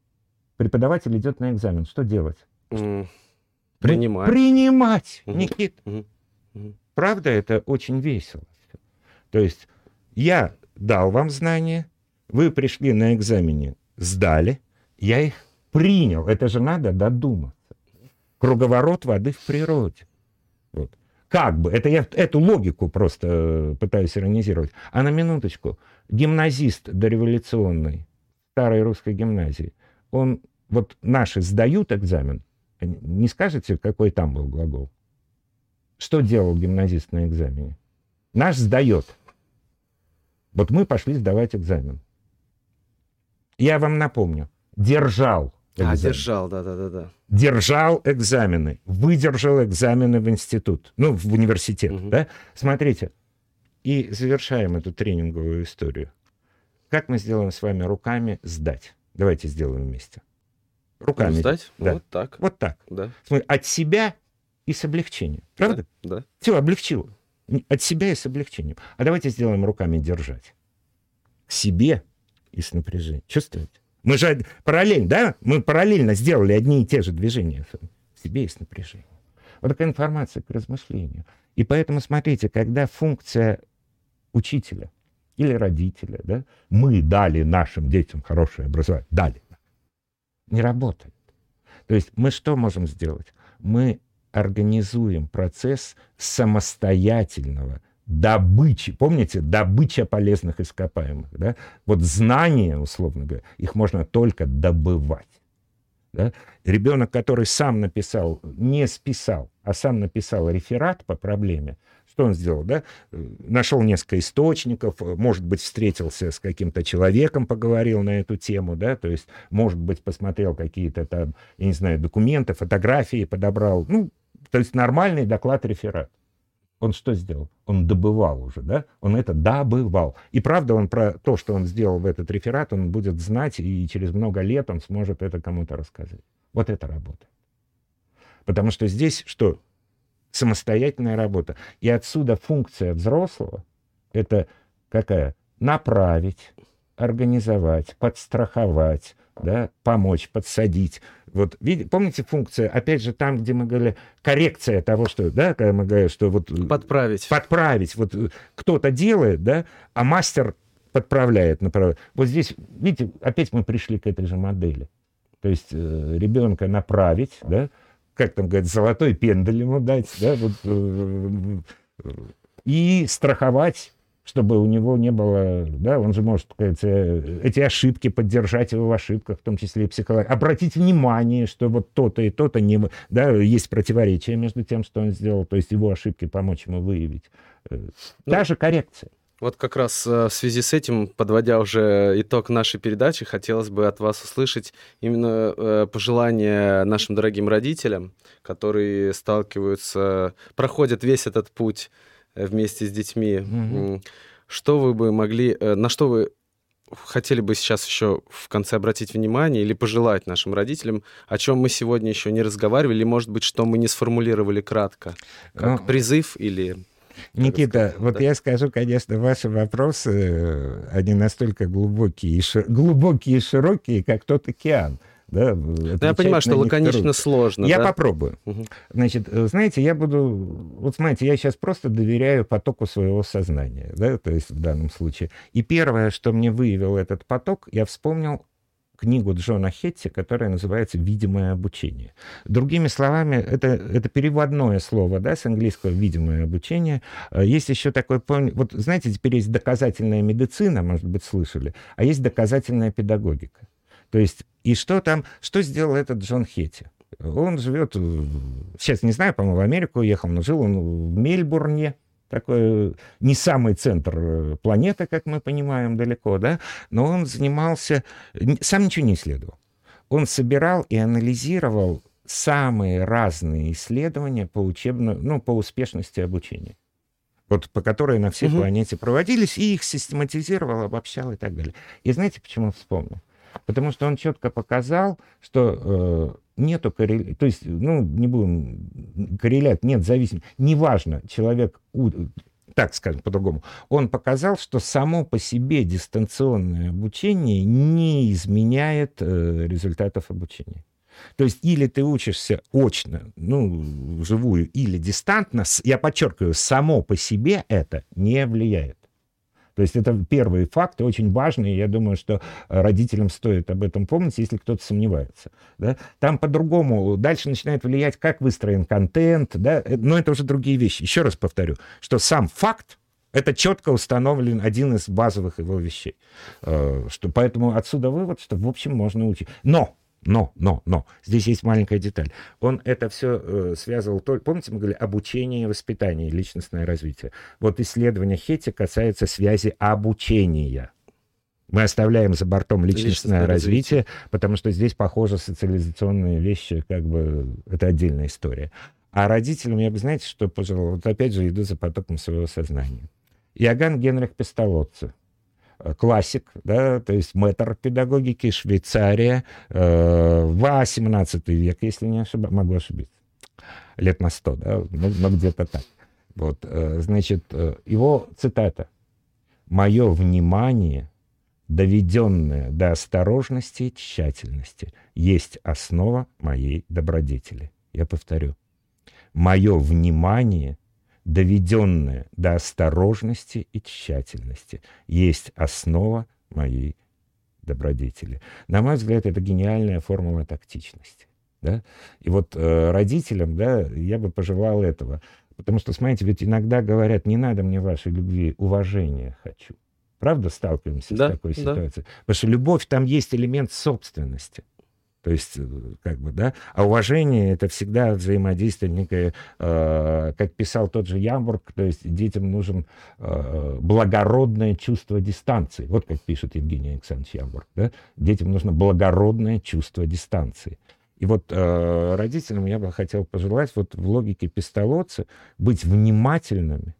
S2: Преподаватель идет на экзамен, что делать?
S1: Mm. Принимать.
S2: Принимать, угу. Никит. Угу. Угу. Правда, это очень весело. То есть я дал вам знания, вы пришли на экзамене, сдали, я их принял. Это же надо додуматься. Круговорот воды в природе. Вот. Как бы, это я эту логику просто э, пытаюсь иронизировать. А на минуточку, гимназист дореволюционный старой русской гимназии, он, вот наши сдают экзамен, не скажете, какой там был глагол? Что делал гимназист на экзамене? Наш сдает. Вот мы пошли сдавать экзамен. Я вам напомню. Держал.
S1: А, экзамен. А, держал, да-да-да.
S2: Держал экзамены. Выдержал экзамены в институт. Ну, в университет. Угу. Да? Смотрите. И завершаем эту тренинговую историю. Как мы сделаем с вами руками сдать? Давайте сделаем вместе. Руками.
S1: Сдать? Да. Вот так.
S2: Вот так.
S1: Да.
S2: Смотри, от себя и с облегчением. Правда?
S1: Да. да.
S2: Все, облегчил. От себя и с облегчением. А давайте сделаем руками держать. К себе и с напряжением. Чувствуете? Мы же параллельно, да? Мы параллельно сделали одни и те же движения. К себе и с напряжением. Вот такая информация к размышлению. И поэтому, смотрите, когда функция учителя или родителя, да, мы дали нашим детям хорошее образование, дали, не работает. То есть мы что можем сделать? Мы организуем процесс самостоятельного добычи. Помните, добыча полезных ископаемых. Да? Вот знания, условно говоря, их можно только добывать. Да? Ребенок, который сам написал, не списал, а сам написал реферат по проблеме, Что он сделал, да? Нашел несколько источников, может быть, встретился с каким-то человеком, поговорил на эту тему, да, то есть, может быть, посмотрел какие-то там, я не знаю, документы, фотографии подобрал, ну, то есть нормальный доклад-реферат. Он что сделал? Он добывал уже, да? Он это добывал. И правда, он про то, что он сделал в этот реферат, он будет знать, и через много лет он сможет это кому-то рассказать. Вот это работа. Потому что здесь что? Самостоятельная работа. И отсюда функция взрослого — это какая? Направить, организовать, подстраховать, да, помочь, подсадить. Вот, видите, помните функция, опять же, там, где мы говорили, коррекция того, что, да, когда мы говорим, что вот...
S1: Подправить.
S2: Подправить. Вот э, кто-то делает, да, а мастер подправляет, направляет. Вот здесь, видите, опять мы пришли к этой же модели. То есть э, ребенка направить, да, как там говорят, золотой пендель ему дать, да, вот, э, э и страховать чтобы у него не было, да, он же может сказать, эти ошибки поддержать его в ошибках, в том числе и психологии. Обратить внимание, что вот то-то и то-то не, да, есть противоречие между тем, что он сделал, то есть его ошибки помочь ему выявить. Та ну, же коррекция.
S1: Вот как раз э, в связи с этим, подводя уже итог нашей передачи, хотелось бы от вас услышать именно э, пожелания нашим дорогим родителям, которые сталкиваются, проходят весь этот путь вместе с детьми. Угу. Что вы бы могли, э, на что вы хотели бы сейчас еще в конце обратить внимание или пожелать нашим родителям, о чем мы сегодня еще не разговаривали, или, может быть, что мы не сформулировали кратко, как ну, призыв или...
S2: Никита, вот да? я скажу, конечно, ваши вопросы, э, они настолько глубокие и, шир... глубокие и широкие, как тот океан. Да,
S1: Но я понимаю, что лаконично сложно.
S2: Я
S1: да?
S2: попробую. Угу. Значит, э, знаете, я буду... Вот смотрите, я сейчас просто доверяю потоку своего сознания, да, то есть в данном случае. И первое, что мне выявил этот поток, я вспомнил книгу Джона Хетти, которая называется «Видимое обучение». Другими словами, это, это переводное слово да, с английского «видимое обучение». Э, есть еще такой... Вот знаете, теперь есть доказательная медицина, может быть, слышали, а есть доказательная педагогика. То есть, и что там, что сделал этот Джон Хетти? Он живет, сейчас не знаю, по-моему, в Америку уехал, но жил он в Мельбурне, такой не самый центр планеты, как мы понимаем, далеко, да, но он занимался, сам ничего не исследовал. Он собирал и анализировал самые разные исследования по учебно, ну, по успешности обучения. Вот по которой на всей угу. планете проводились, и их систематизировал, обобщал и так далее. И знаете, почему вспомнил? Потому что он четко показал, что э, нету корреляции, то есть, ну, не будем коррелять, нет зависимости. Неважно, человек, так скажем по-другому, он показал, что само по себе дистанционное обучение не изменяет э, результатов обучения. То есть или ты учишься очно, ну, вживую, или дистантно, я подчеркиваю, само по себе это не влияет. То есть это первые факты, очень важные. Я думаю, что родителям стоит об этом помнить, если кто-то сомневается. Да? Там по-другому. Дальше начинает влиять, как выстроен контент. Да? Но это уже другие вещи. Еще раз повторю, что сам факт, это четко установлен один из базовых его вещей. Э, что, поэтому отсюда вывод, что, в общем, можно учить. Но но, но, но, здесь есть маленькая деталь. Он это все э, связывал, только, помните, мы говорили обучение и воспитание, личностное развитие. Вот исследование Хетти касается связи обучения. Мы оставляем за бортом личностное, личностное развитие, развитие, потому что здесь, похоже, социализационные вещи, как бы, это отдельная история. А родителям я бы, знаете, что пожелал? Вот опять же иду за потоком своего сознания. Иоганн Генрих Пестолоцци, классик, да, то есть мэтр педагогики, Швейцария, э, 18 век, если не ошибаюсь, могу ошибиться, лет на 100, да, но, но где-то так. Вот, э, значит, э, его цитата. «Мое внимание, доведенное до осторожности и тщательности, есть основа моей добродетели». Я повторю. «Мое внимание, доведенное до осторожности и тщательности, есть основа моей добродетели. На мой взгляд, это гениальная формула тактичности. Да? И вот э, родителям, да, я бы пожелал этого. Потому что, смотрите, ведь иногда говорят, не надо мне вашей любви, уважения хочу. Правда, сталкиваемся да, с такой ситуацией? Да. Потому что любовь, там есть элемент собственности. То есть, э, как бы, да. А уважение — это всегда взаимодействие некое, э, как писал тот же Ямбург, то есть детям нужен э, благородное чувство дистанции. Вот как пишет Евгений Александрович Ямбург, да. Детям нужно благородное чувство дистанции. И вот э, родителям я бы хотел пожелать вот в логике пистолотца быть внимательными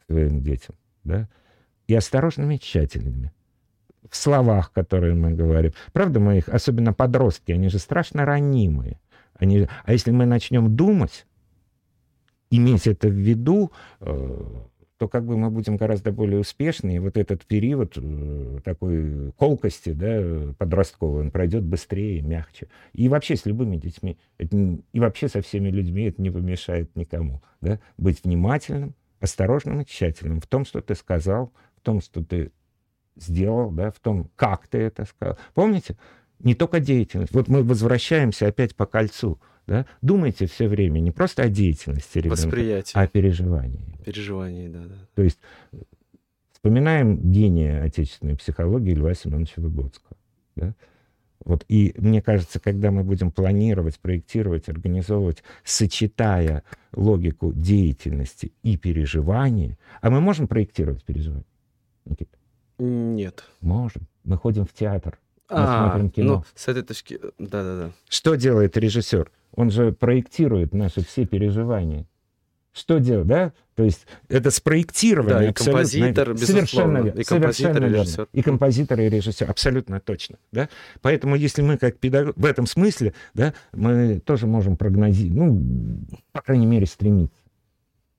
S2: к своим детям, да, и осторожными, тщательными в словах, которые мы говорим. Правда, мы их, особенно подростки, они же страшно ранимые. Они, а если мы начнем думать, иметь это в виду, э, то как бы мы будем гораздо более успешны, и вот этот период э, такой колкости, да, подростковый, он пройдет быстрее, мягче. И вообще с любыми детьми, это, и вообще со всеми людьми это не помешает никому, да, быть внимательным, осторожным и тщательным в том, что ты сказал, в том, что ты сделал, да, в том, как ты это сказал. Помните? Не только деятельность. Вот мы возвращаемся опять по кольцу. Да? Думайте все время не просто о деятельности ребенка, Восприятие. а о переживании.
S1: Переживании, да, да.
S2: То есть вспоминаем гения отечественной психологии Льва Семеновича Выгодского. Да? Вот, и мне кажется, когда мы будем планировать, проектировать, организовывать, сочетая логику деятельности и переживания, а мы можем проектировать переживания, Никита?
S1: Нет.
S2: Можем. Мы ходим в театр.
S1: Мы а, смотрим кино. Ну, с этой точки... Да-да-да.
S2: Что делает режиссер? Он же проектирует наши все переживания. Что делать, да? То есть это спроектирование. Да,
S1: и композитор,
S2: совершенно
S1: верно.
S2: И композитор, и режиссер. И композитор, и режиссер. Абсолютно точно. Да? Поэтому если мы как педагог... В этом смысле, да, мы тоже можем прогнозировать, ну, по крайней мере, стремиться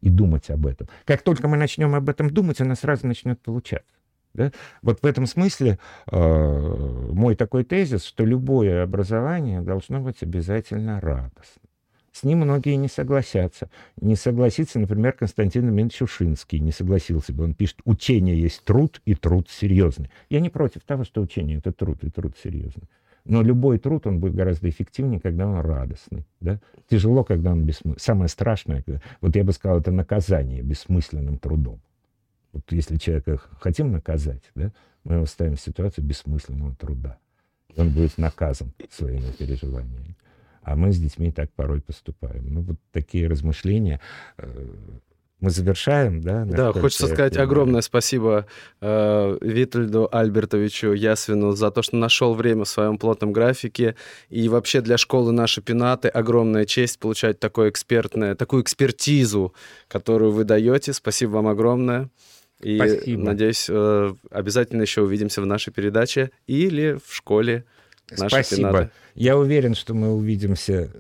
S2: и думать об этом. Как только мы начнем об этом думать, она сразу начнет получаться. Да? Вот в этом смысле э, мой такой тезис, что любое образование должно быть обязательно радостным. С ним многие не согласятся. Не согласится, например, Константин Ильич Шушинский, не согласился бы. Он пишет, учение есть труд, и труд серьезный. Я не против того, что учение — это труд, и труд серьезный. Но любой труд, он будет гораздо эффективнее, когда он радостный. Да? Тяжело, когда он бессмысленный. Самое страшное, вот я бы сказал, это наказание бессмысленным трудом. Вот если человека хотим наказать, да, мы его ставим в ситуацию бессмысленного труда. Он будет наказан своими переживаниями. А мы с детьми так порой поступаем. Ну, вот такие размышления. Э, мы завершаем, да?
S1: Да, хочется сказать огромное спасибо э, Витальду Альбертовичу Ясвину за то, что нашел время в своем плотном графике. И вообще для школы нашей Пенаты огромная честь получать такое экспертное, такую экспертизу, которую вы даете. Спасибо вам огромное. И Спасибо. надеюсь, э, обязательно еще увидимся в нашей передаче или в школе
S2: Спасибо. Пенаты. Я уверен, что мы увидимся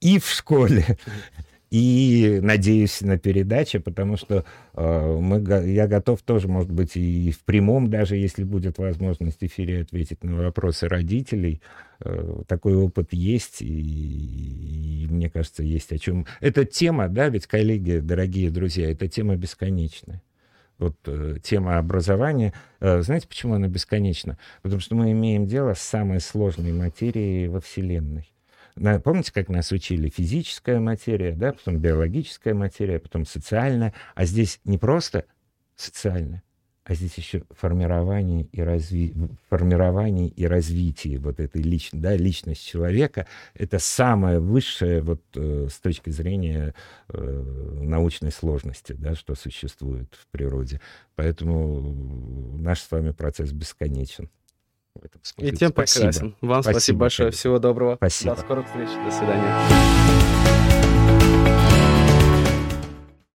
S2: и в школе, и надеюсь на передаче, потому что э, мы, я готов тоже, может быть, и в прямом, даже если будет возможность в эфире ответить на вопросы родителей. Э, такой опыт есть, и, и мне кажется, есть о чем. Эта тема, да, ведь, коллеги, дорогие друзья, эта тема бесконечная вот э, тема образования. Э, знаете, почему она бесконечна? Потому что мы имеем дело с самой сложной материей во Вселенной. Помните, как нас учили? Физическая материя, да, потом биологическая материя, потом социальная. А здесь не просто социальная, а здесь еще формирование и, разви... формирование и развитие вот этой личности, да, личность человека, это самое высшее вот э, с точки зрения э, научной сложности, да, что существует в природе. Поэтому наш с вами процесс бесконечен.
S1: В этом смысле. И тем спасибо. прекрасен. Вам спасибо, спасибо большое. Всего доброго.
S2: Спасибо.
S1: До скорых встреч. До свидания.